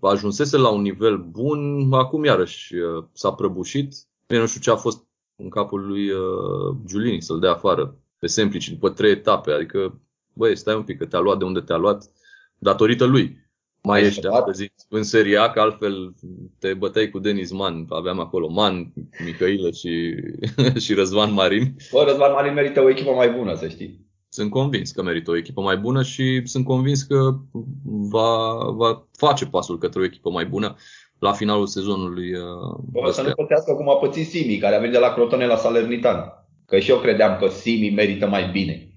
ajunsese la un nivel bun, acum iarăși uh, s-a prăbușit. Eu nu știu ce a fost în capul lui uh, Giulini să-l dea afară pe Semplici după trei etape. Adică, băi, stai un pic că te-a luat de unde te-a luat datorită lui. Mai ești astăzi în seria, că altfel te băteai cu Denis Man. Aveam acolo Man, Mihailă și, și Răzvan Marin. Bă, Răzvan Marin merită o echipă mai bună, să știi. Sunt convins că merită o echipă mai bună și sunt convins că va, va face pasul către o echipă mai bună la finalul sezonului. Uh, Bă, să nu pățească cum a pățit Simi, care a venit de la Crotone la Salernitana. Că și eu credeam că Simi merită mai bine.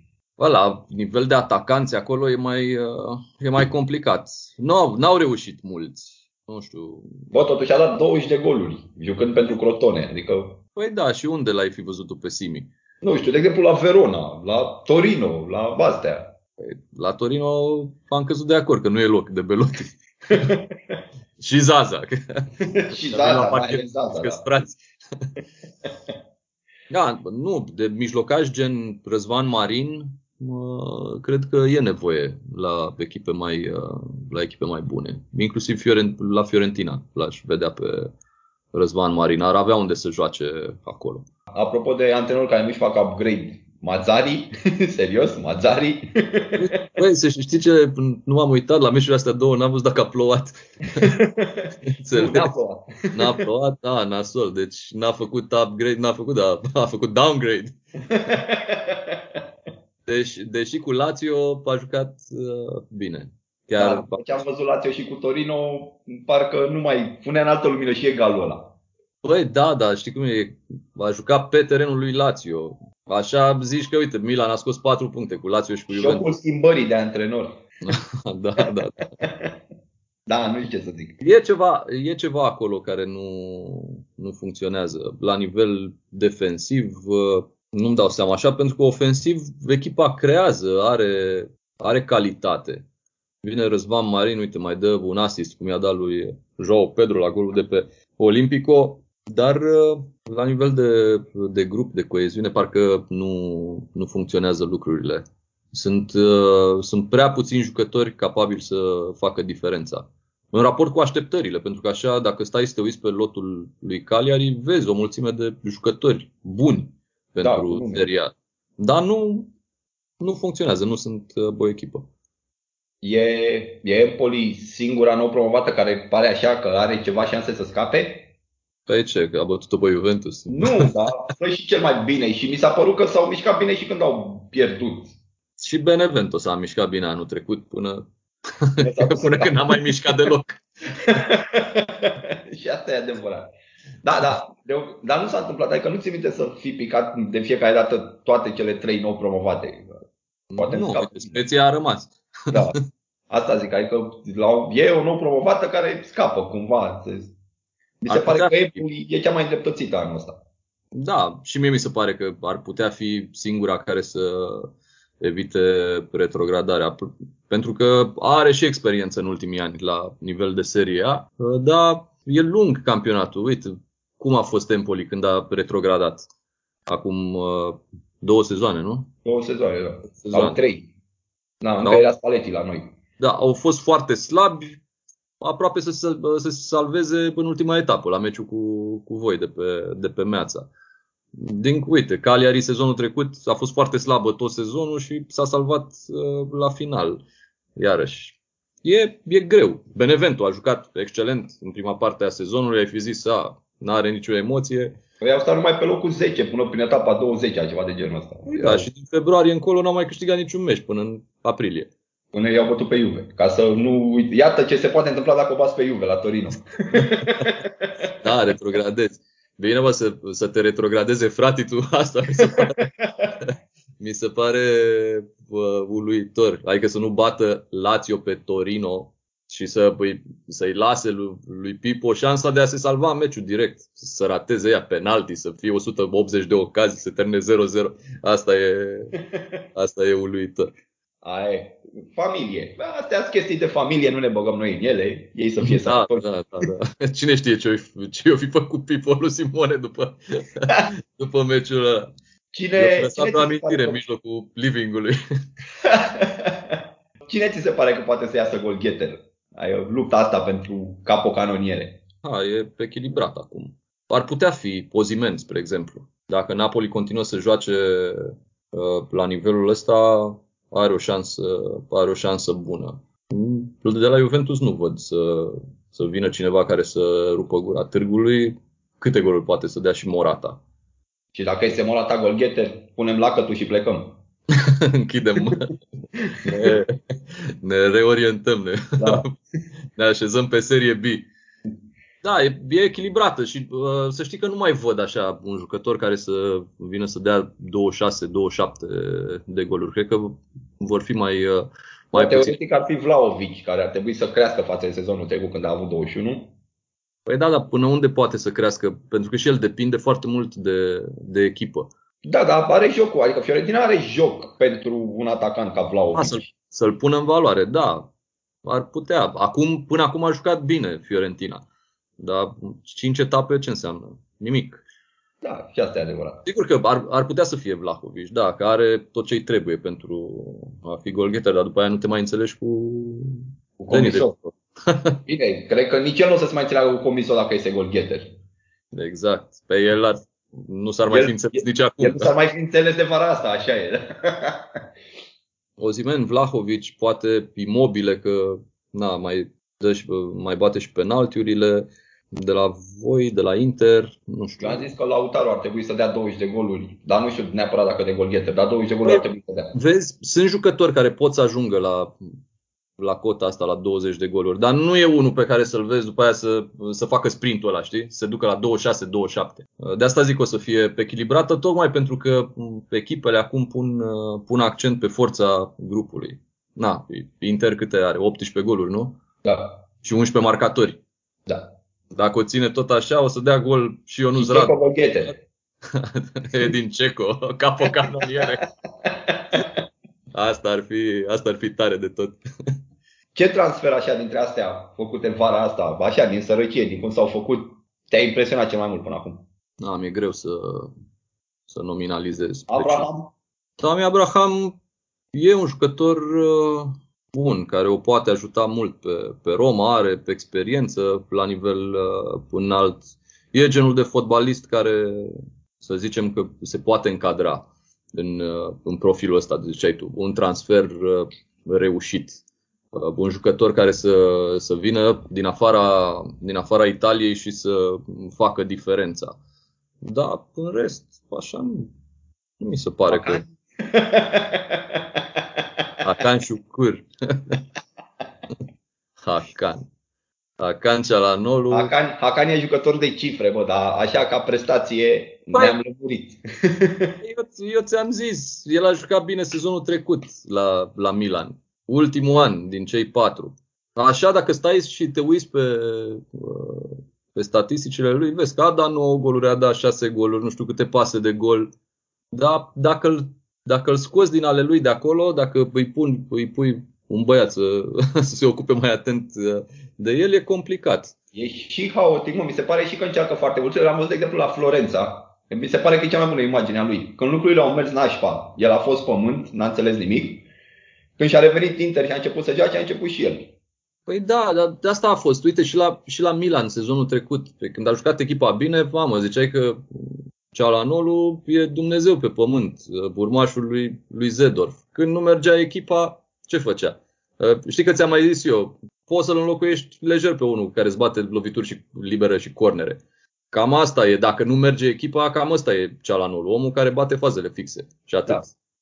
Bă, la nivel de atacanți acolo e mai, uh, e mai complicat. Nu, n-au reușit mulți. Nu știu. Bă, totuși a dat 20 de goluri, jucând pentru Crotone. Adică... Păi da, și unde l-ai fi văzut pe Simi? nu știu, de exemplu la Verona, la Torino, la astea. Păi, la Torino am căzut de acord că nu e loc de Belotti. și Zaza. și Zaza, mai Zaza, da. da, nu, de mijlocaș gen Răzvan Marin, cred că e nevoie la echipe mai, la echipe mai bune. Inclusiv Fiorent, la Fiorentina l-aș vedea pe Răzvan Marin. Ar avea unde să joace acolo. Apropo de antrenori care nu-și fac upgrade, Mazari? Serios? Mazari? Băi, să știi ce? Nu m-am uitat la meciurile astea două, n-am văzut dacă a plouat. n-a plouat. N-a plouat, da, nasol. Deci n-a făcut upgrade, n-a făcut, da, a făcut downgrade. Deci, deși cu Lazio a jucat uh, bine. Chiar... Da, deci am văzut Lazio și cu Torino, parcă nu mai punea în altă lumină și egalul ăla. Băi, da, da, știi cum e? A jucat pe terenul lui Lazio. Așa zici că, uite, Milan a scos 4 puncte cu Lazio și cu Juventus. Șocul schimbării de antrenor. da, da, da. da, nu știu ce să zic. E ceva, e ceva acolo care nu, nu funcționează. La nivel defensiv, nu-mi dau seama așa, pentru că ofensiv echipa creează, are, are calitate. Vine Răzvan Marin, uite, mai dă un assist, cum i-a dat lui Joao Pedro la golul de pe Olimpico. Dar uh, la nivel de, de grup, de coeziune, parcă nu, nu funcționează lucrurile. Sunt, uh, sunt prea puțini jucători capabili să facă diferența. În raport cu așteptările, pentru că așa, dacă stai să te uiți pe lotul lui Cagliari, vezi o mulțime de jucători buni pentru da, seria. Dar nu, nu funcționează, nu sunt uh, o echipă. E, e Empoli singura nou promovată care pare așa că are ceva șanse să scape? Păi ce, că a bătut-o pe Juventus? Nu, dar foi și cel mai bine și mi s-a părut că s-au mișcat bine și când au pierdut. Și Benevento s-a mișcat bine anul trecut până, până când n-a mai mișcat deloc. și asta e adevărat. Da, da, de, dar nu s-a întâmplat, adică nu ți minte să fii picat de fiecare dată toate cele trei nou promovate. Poate nu, scapă. Speția a rămas. Da. Asta zic, adică la, e o nouă promovată care scapă cumva. Mi se Ar pare că putea e, e cea mai îndreptățită anul ăsta. Da, și mie mi se pare că ar putea fi singura care să evite retrogradarea. Pentru că are și experiență în ultimii ani la nivel de Serie A, dar e lung campionatul. Uite cum a fost Empoli când a retrogradat. Acum uh, două sezoane, nu? Două sezoane, da. Sezoane. Sau trei. Da, încă Da. era Spalletti la noi. Da, au fost foarte slabi, aproape să se, să se salveze în ultima etapă, la meciul cu, cu voi de pe, de pe Meața. Din, uite, Cagliari sezonul trecut a fost foarte slabă tot sezonul și s-a salvat uh, la final. Iarăși, e, e greu. Benevento a jucat excelent în prima parte a sezonului, ai fi zis, a, n-are nicio emoție. Păi au stat numai pe locul 10 până prin etapa 20, ceva de genul ăsta. Da, și din februarie încolo n-au mai câștigat niciun meci până în aprilie. Până i-au bătut pe Juve. Ca să nu uit- Iată ce se poate întâmpla dacă o bați pe Juve la Torino. Da, retrogradezi. Bine, mă, să, să te retrogradeze fratii tu, asta mi se pare, mi se pare bă, uluitor. Adică să nu bată Lazio pe Torino și să, băi, să-i lase lui, lui Pipo șansa de a se salva meciul direct. Să rateze ea penalti, să fie 180 de ocazii, să termine 0-0. Asta e, asta e uluitor. Aia e. Familie. Bă, Astea sunt chestii de familie, nu ne băgăm noi în ele. Ei să fie Da, sănătoși. da, da, da. Cine știe ce o ce o fi făcut Pipo lui Simone după, după meciul ăla. Cine, Eu cine, lăsat ți o se amintire pare în că, mijlocul living-ului. cine ți se pare că poate să iasă golgheter? Ai lupta asta pentru capocanoniere. Ha, e echilibrat acum. Ar putea fi Pozimen, spre exemplu. Dacă Napoli continuă să joace uh, la nivelul ăsta, are o șansă, are o șansă bună. De la Juventus nu văd să, să vină cineva care să rupă gura târgului. Câte goluri poate să dea și Morata? Și dacă este Morata golgheter, punem lacătul și plecăm. Închidem. ne, ne reorientăm, ne, Da. ne așezăm pe serie B. Da, e, e echilibrată și uh, să știi că nu mai văd așa un jucător care să vină să dea 26-27 de goluri. Cred că vor fi mai, uh, mai puțin. Teoretic ar fi Vlaovic, care ar trebui să crească față de sezonul trecut când a avut 21. Păi da, dar până unde poate să crească? Pentru că și el depinde foarte mult de, de echipă. Da, dar are jocul, adică Fiorentina are joc pentru un atacant ca A, Vlaovic. să-l, să-l pună în valoare, da. Ar putea. Acum, până acum a jucat bine Fiorentina. Dar 5 etape ce înseamnă? Nimic. Da, și asta e adevărat. Sigur că ar, ar putea să fie Vlahovic, da, că are tot ce îi trebuie pentru a fi golgheter, dar după aia nu te mai înțelegi cu Cu Dani de Comiso. Bine, cred că nici el nu o să se mai înțeleagă cu Comiso dacă este golgheter. Exact. Pe el ar, nu s-ar mai El- fi înțeles el- nici acum. El nu s-ar mai fi înțeles de vara asta, așa e. Ozimen, Vlahovic, poate imobile că na, mai, dă și, mai bate și penaltiurile de la voi, de la Inter, nu știu. Eu am zis că Lautaro ar trebui să dea 20 de goluri, dar nu știu neapărat dacă de golgheter, dar 20 de goluri Păi- ar trebui să dea. Vezi, sunt jucători care pot să ajungă la, la cota asta, la 20 de goluri, dar nu e unul pe care să-l vezi după aia să, să facă sprintul ăla, știi? Să se ducă la 26-27. De asta zic că o să fie echilibrată, tocmai pentru că m, echipele acum pun, uh, pun accent pe forța grupului. Na, Inter câte are? 18 goluri, nu? Da, Și 11 marcatori. da. Dacă o ține tot așa, o să dea gol și Ionuț Și Radu. Ceco golgheter. E din Ceco, capocanoniere. Asta ar fi, asta ar fi tare de tot. Ce transfer așa dintre astea făcute în vara asta, așa din sărăcie, din cum s-au făcut, te-a impresionat cel mai mult până acum? Da, mi-e greu să, să nominalizez. pe Abraham? cine. Tammy Abraham e un jucător uh, bun, care o poate ajuta mult pe, pe Roma, are pe experiență la nivel uh, înalt. E genul de fotbalist care, să zicem că se poate încadra în, uh, în profilul ăsta, de ziceai tu. Un transfer uh, reușit. Uh, Un jucător care să, să vină din afara, din afara Italiei și să facă diferența. Da, în rest, așa nu, nu mi se pare că Hakan? Hakan Şükür. Hakan. Hakan Çalhanoğlu. Hakan, Hakan e jucător de cifre, bă, dar așa ca prestație Ne-am lămurit. eu, eu ți-am zis, el a jucat bine sezonul trecut la, la Milan. Ultimul an din cei patru. Așa, dacă stai și te uiți pe, pe statisticile lui, vezi că a dat 9 goluri, a dat 6 goluri, nu știu câte pase de gol. Dar dacă îl, dacă îl scoți din ale lui de acolo, dacă îi, pun, îi pui un băiat să, să se ocupe mai atent de el, e complicat. E și haotic, mă, mi se pare și că încearcă foarte mult. L-am văzut, de exemplu, la Florența. Mi se pare că e cea mai bună imagine a lui. Când lucrurile au mers nașpa, el a fost pământ, n-a înțeles nimic. Când și-a revenit Inter și a început să joace, a început și el. Păi da, dar de asta a fost. Uite și la, și la Milan sezonul trecut. Când a jucat echipa bine, mamă, ziceai că Cealanolu e Dumnezeu pe pământ, urmașul lui, lui Zedorf. Când nu mergea echipa, ce făcea? Știi că ți-am mai zis eu, poți să-l înlocuiești lejer pe unul care îți bate lovituri și liberă și cornere. Cam asta e, dacă nu merge echipa, cam asta e Cealanolu, omul care bate fazele fixe și atât. Da.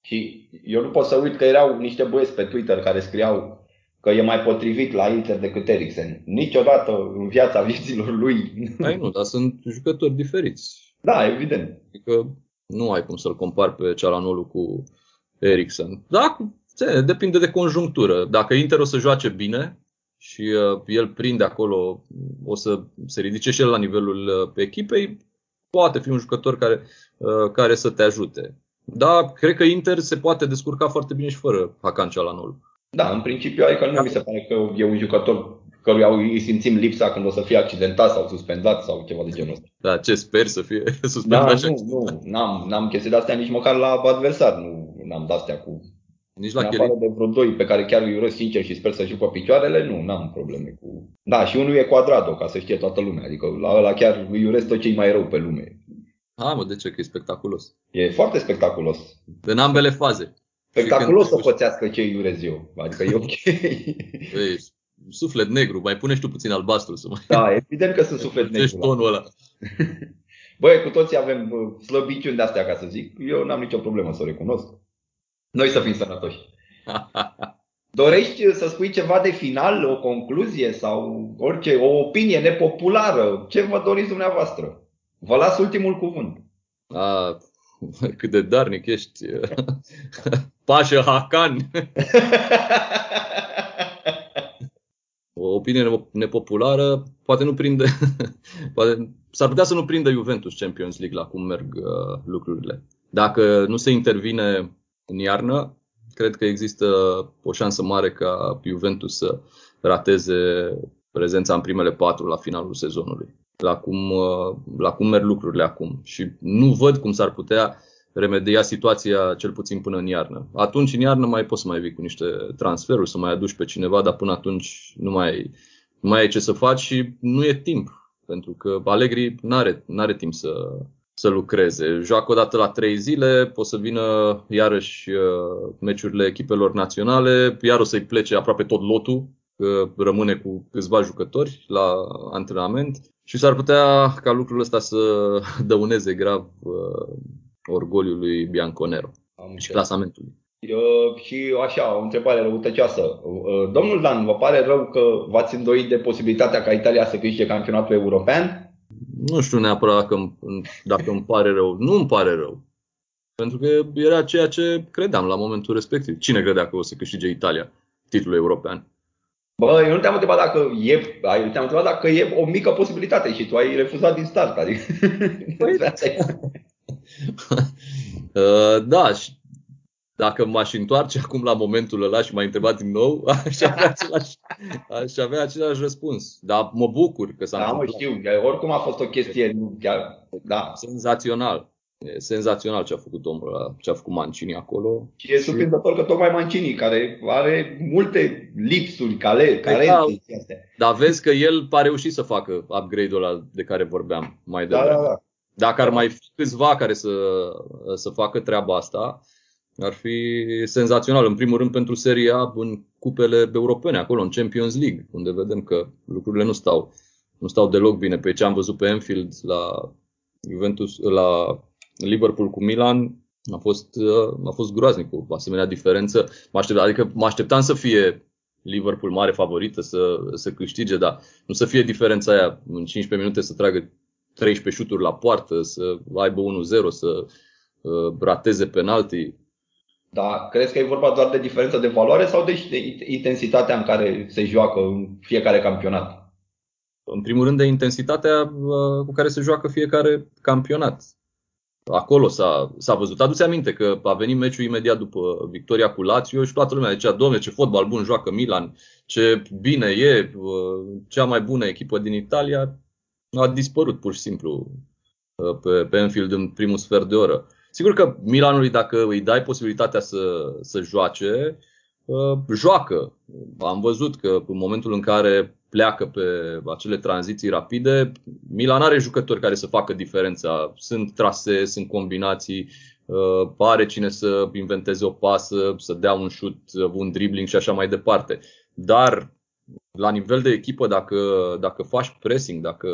Și eu nu pot să uit că erau niște băieți pe Twitter care scriau că e mai potrivit la Inter decât Eriksen. Niciodată în viața vieților lui. Ai nu, dar sunt jucători diferiți. Da, evident. Adică nu ai cum să-l compari pe Cealanolu cu Eriksen. Da, depinde de conjunctură. Dacă Inter o să joace bine și uh, el prinde acolo, o să se ridice și el la nivelul uh, echipei, poate fi un jucător care, uh, care să te ajute. Da, cred că Inter se poate descurca foarte bine și fără Hakan Cealanolu. Da, în principiu, adică nu mi se pare că e un jucător căruia îi simțim lipsa când o să fie accidentat sau suspendat sau ceva de genul ăsta. Da, ce sper să fie suspendat da, nu, nu, n-am, n-am chestii de-astea nici măcar la adversar, nu n-am de-astea cu... Nici la afară de vreo doi pe care chiar îi urăsc sincer și sper să joc pe picioarele, nu, n-am probleme cu... Da, și unul e Quadrado, ca să știe toată lumea, adică la ăla chiar îi urăsc tot cei mai rău pe lume. Ha, mă, de ce? Că e spectaculos. E foarte spectaculos. În ambele faze. Spectaculos să pățească ce îi urez eu. Adică e ok. Păi, suflet negru, mai pune și tu puțin albastru să mai... Da, evident că sunt suflet negru. tonul ăla. Băi, cu toții avem slăbiciuni de astea, ca să zic. Eu n-am nicio problemă să o recunosc. Noi să fim sănătoși. Dorești să spui ceva de final, o concluzie sau orice, o opinie nepopulară? Ce vă doriți dumneavoastră? Vă las ultimul cuvânt. A, cât de darnic ești. Pașă Hakan. o opinie nepopulară poate nu prinde, poate, s-ar putea să nu prindă Juventus Champions League la cum merg uh, lucrurile. Dacă nu se intervine în iarnă, cred că există o șansă mare ca Juventus să rateze prezența în primele patru la finalul sezonului la cum, uh, la cum merg lucrurile acum. Și nu văd cum s-ar putea remedia situația cel puțin până în iarnă. Atunci, în iarnă, mai poți să mai vii cu niște transferuri, să mai aduci pe cineva, dar până atunci nu mai ai, nu mai ai ce să faci și nu e timp. Pentru că Allegri nu are are timp să, să lucreze. Joacă o dată la trei zile, pot să vină iarăși uh, meciurile echipelor naționale, iar o să-i plece aproape tot lotul, că rămâne cu câțiva jucători la antrenament și s-ar putea ca lucrul ăsta să dăuneze grav uh, orgoliului Bianconero Am și clasamentului. Uh, și așa, o întrebare răutăcioasă. Uh, domnul Dan, vă pare rău că v-ați îndoit de posibilitatea ca Italia să câștige campionatul european? Nu știu neapărat dacă, dacă îmi pare rău. Nu îmi pare rău. Pentru că era ceea ce credeam la momentul respectiv. Cine credea că o să câștige Italia titlul european? Bă, eu nu te-am întrebat dacă e, te-am întrebat dacă e o mică posibilitate și tu ai refuzat din start. Adică... Păi, uh, da, și dacă m-aș întoarce acum la momentul ăla și m-ai întrebat din nou, aș avea același, aș avea același răspuns. Dar mă bucur că s-a da, întâmplat. Da, mă știu. Oricum a fost o chestie chiar, da. senzațional. E senzațional ce a făcut omul ăla, ce a făcut Mancini acolo. Și e surprinzător că tocmai Mancini, care are multe lipsuri, care, care da, Dar vezi că el a reușit să facă upgrade-ul ăla de care vorbeam mai da, devreme. Da, da, da. Dacă ar mai fi câțiva care să, să facă treaba asta, ar fi senzațional. În primul rând pentru seria în cupele europene, acolo, în Champions League, unde vedem că lucrurile nu stau, nu stau deloc bine. Pe ce am văzut pe Enfield la Juventus, la Liverpool cu Milan a fost, uh, a fost groaznic cu asemenea diferență. Mă aștept, adică mă așteptam să fie Liverpool mare favorită să, să câștige, dar nu să fie diferența aia în 15 minute să tragă 13 șuturi la poartă, să aibă 1-0, să uh, rateze penalti. Da, crezi că e vorba doar de diferență de valoare sau de intensitatea în care se joacă în fiecare campionat? În primul rând de intensitatea uh, cu care se joacă fiecare campionat. Acolo s-a, s-a văzut. Aduți aminte că a venit meciul imediat după victoria cu Lazio și toată lumea zicea, domne, ce fotbal bun joacă Milan, ce bine e, uh, cea mai bună echipă din Italia. A dispărut pur și simplu uh, pe, pe Enfield în primul sfert de oră. Sigur că Milanului, dacă îi dai posibilitatea să, să joace, uh, joacă. Am văzut că în momentul în care pleacă pe acele tranziții rapide, Milan are jucători care să facă diferența. Sunt trasee, sunt combinații, uh, pare cine să inventeze o pasă, să dea un șut, un dribbling și așa mai departe. Dar la nivel de echipă, dacă, dacă faci pressing, dacă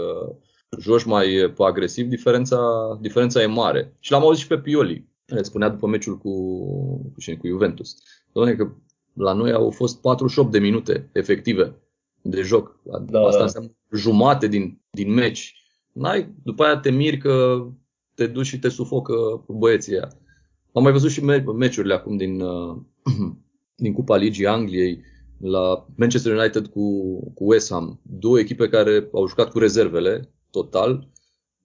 joci mai agresiv, diferența, diferența e mare. Și l-am auzit și pe Pioli. Le spunea după meciul cu, cu, cu Juventus. Doamne, că la noi au fost 48 de minute efective de joc. Da, Asta da. înseamnă jumate din, din meci. N-ai, după aia te miri că te duci și te sufocă băieții aia. Am mai văzut și meciurile acum din, uh, din Cupa Ligii Angliei la Manchester United cu, cu West Ham. Două echipe care au jucat cu rezervele total,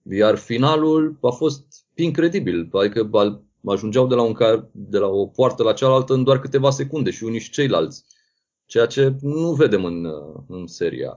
iar finalul a fost incredibil. Adică ajungeau de la, un car, de la o poartă la cealaltă în doar câteva secunde și uniți și ceilalți. Ceea ce nu vedem în, în seria.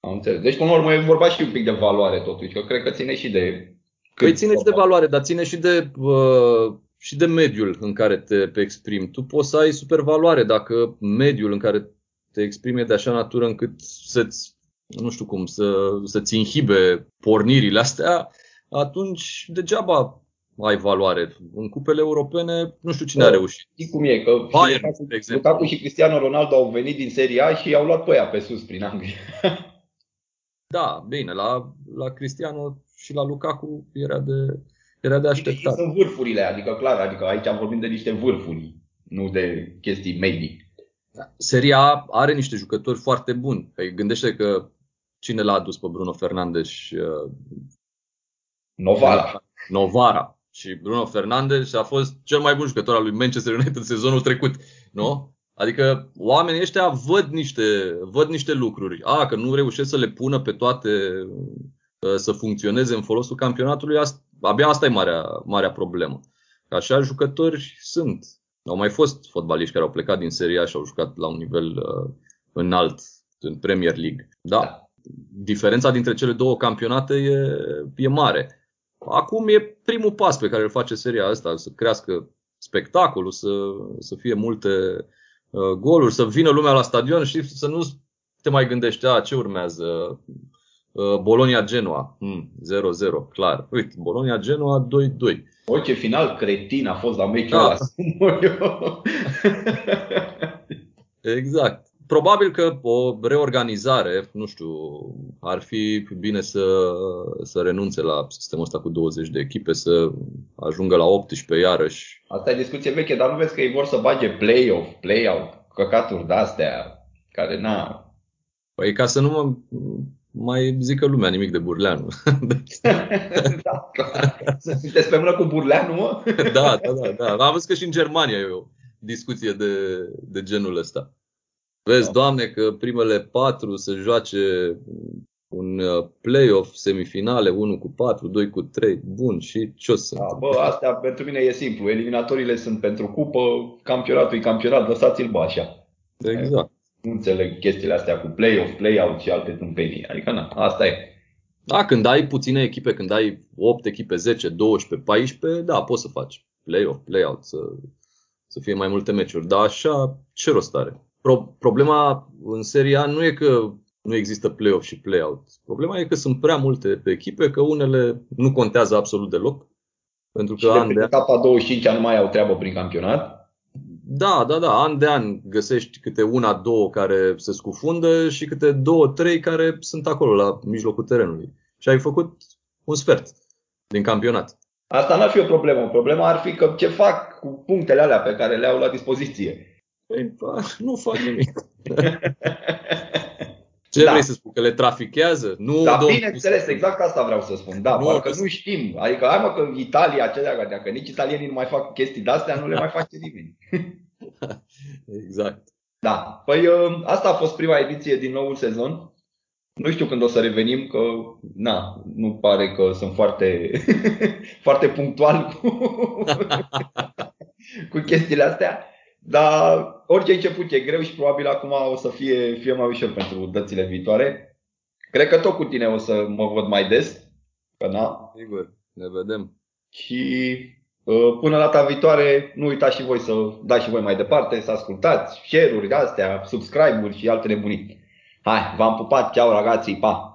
Am înțeles. Deci, până la urmă, e vorba și un pic de valoare, totuși, că cred că ține și de. Păi ține și de valoare, dar ține și de, uh, și de mediul în care te, te exprimi. Tu poți să ai super valoare dacă mediul în care te exprimi e de așa natură încât să-ți, nu știu cum, să, să-ți inhibe pornirile astea, atunci degeaba ai valoare. În cupele europene nu știu cine da, a reușit. Știi cum e, că Bayern, Lukaku, de exemplu. Lukaku și Cristiano Ronaldo au venit din Serie A și au luat pe ea pe sus prin Anglia. da, bine, la, la Cristiano și la Lukaku era de, era de așteptat. Și sunt vârfurile, adică clar, adică aici vorbim de niște vârfuri, nu de chestii medii. Da. Seria A are niște jucători foarte buni. Păi gândește că cine l-a adus pe Bruno Fernandes? Uh, Novara. Novara și Bruno Fernandes a fost cel mai bun jucător al lui Manchester United sezonul trecut, nu? Adică oamenii ăștia văd niște, văd niște lucruri. A, că nu reușesc să le pună pe toate ă, să funcționeze în folosul campionatului, abia asta e marea, marea problemă. Că așa jucători sunt. Au mai fost fotbaliști care au plecat din Serie A și au jucat la un nivel uh, înalt în Premier League. Da, diferența dintre cele două campionate e, e mare. Acum e primul pas pe care îl face seria asta, să crească spectacolul, să, să fie multe uh, goluri, să vină lumea la stadion și să nu te mai gândești, a, ce urmează? Uh, Bolonia-Genoa, hmm, 0-0, clar. Uite, Bolonia-Genoa 2-2. O, ce final cretin a fost la meciul da. ăla. exact. Probabil că o reorganizare, nu știu, ar fi bine să, să renunțe la sistemul ăsta cu 20 de echipe, să ajungă la 18 iarăși. Asta e discuție veche, dar nu vezi că ei vor să bage play-off, play-out, căcaturi de-astea, care na... Păi ca să nu mă mai zică lumea nimic de Burleanu. da, Sunteți pe mână cu Burleanu, mă? da, da, da, da. Am văzut că și în Germania e o discuție de, de genul ăsta. Vezi, da. Doamne, că primele patru se joace un uh, play-off, semifinale, 1 cu 4, 2 cu 3, bun, și ce o să da, Bă, astea pentru mine e simplu. Eliminatorile sunt pentru cupă, campionatul e campionat, lăsați-l bă așa. Exact. Nu înțeleg chestiile astea cu play-off, play-out și alte tâmpenii. Adică, na, asta e. Da, când ai puține echipe, când ai 8 echipe, 10, 12, 14, da, poți să faci play-off, play-out, să, să fie mai multe meciuri. Dar așa, ce rost are? Pro- problema în seria nu e că nu există play-off și play-out. Problema e că sunt prea multe pe echipe, că unele nu contează absolut deloc. Pentru că și an de, de etapa 25 nu mai au treabă prin campionat. Da, da, da. An de an găsești câte una, două care se scufundă și câte două, trei care sunt acolo la mijlocul terenului. Și ai făcut un sfert din campionat. Asta n-ar fi o problemă. Problema ar fi că ce fac cu punctele alea pe care le au la dispoziție. Păi, nu fac nimic. Ce da. vrei să spui? Că le trafichează? Nu, da, bineînțeles, exact asta vreau să spun. Da, nu, parcă nu știm. Adică, hai mă, că Italia, acelea, dacă nici italienii nu mai fac chestii de-astea, nu le mai face nimeni. exact. Da. Păi ă, asta a fost prima ediție din noul sezon. Nu știu când o să revenim, că na, nu pare că sunt foarte, foarte punctual cu, cu chestiile astea. Dar orice început e greu și probabil acum o să fie, fie mai ușor pentru dățile viitoare. Cred că tot cu tine o să mă văd mai des. Că na. Sigur, ne vedem. Și ă, până data viitoare, nu uitați și voi să dați și voi mai departe, să ascultați share-uri astea, subscribe-uri și alte nebunii. Hai, v-am pupat, ceau ragazzi, pa!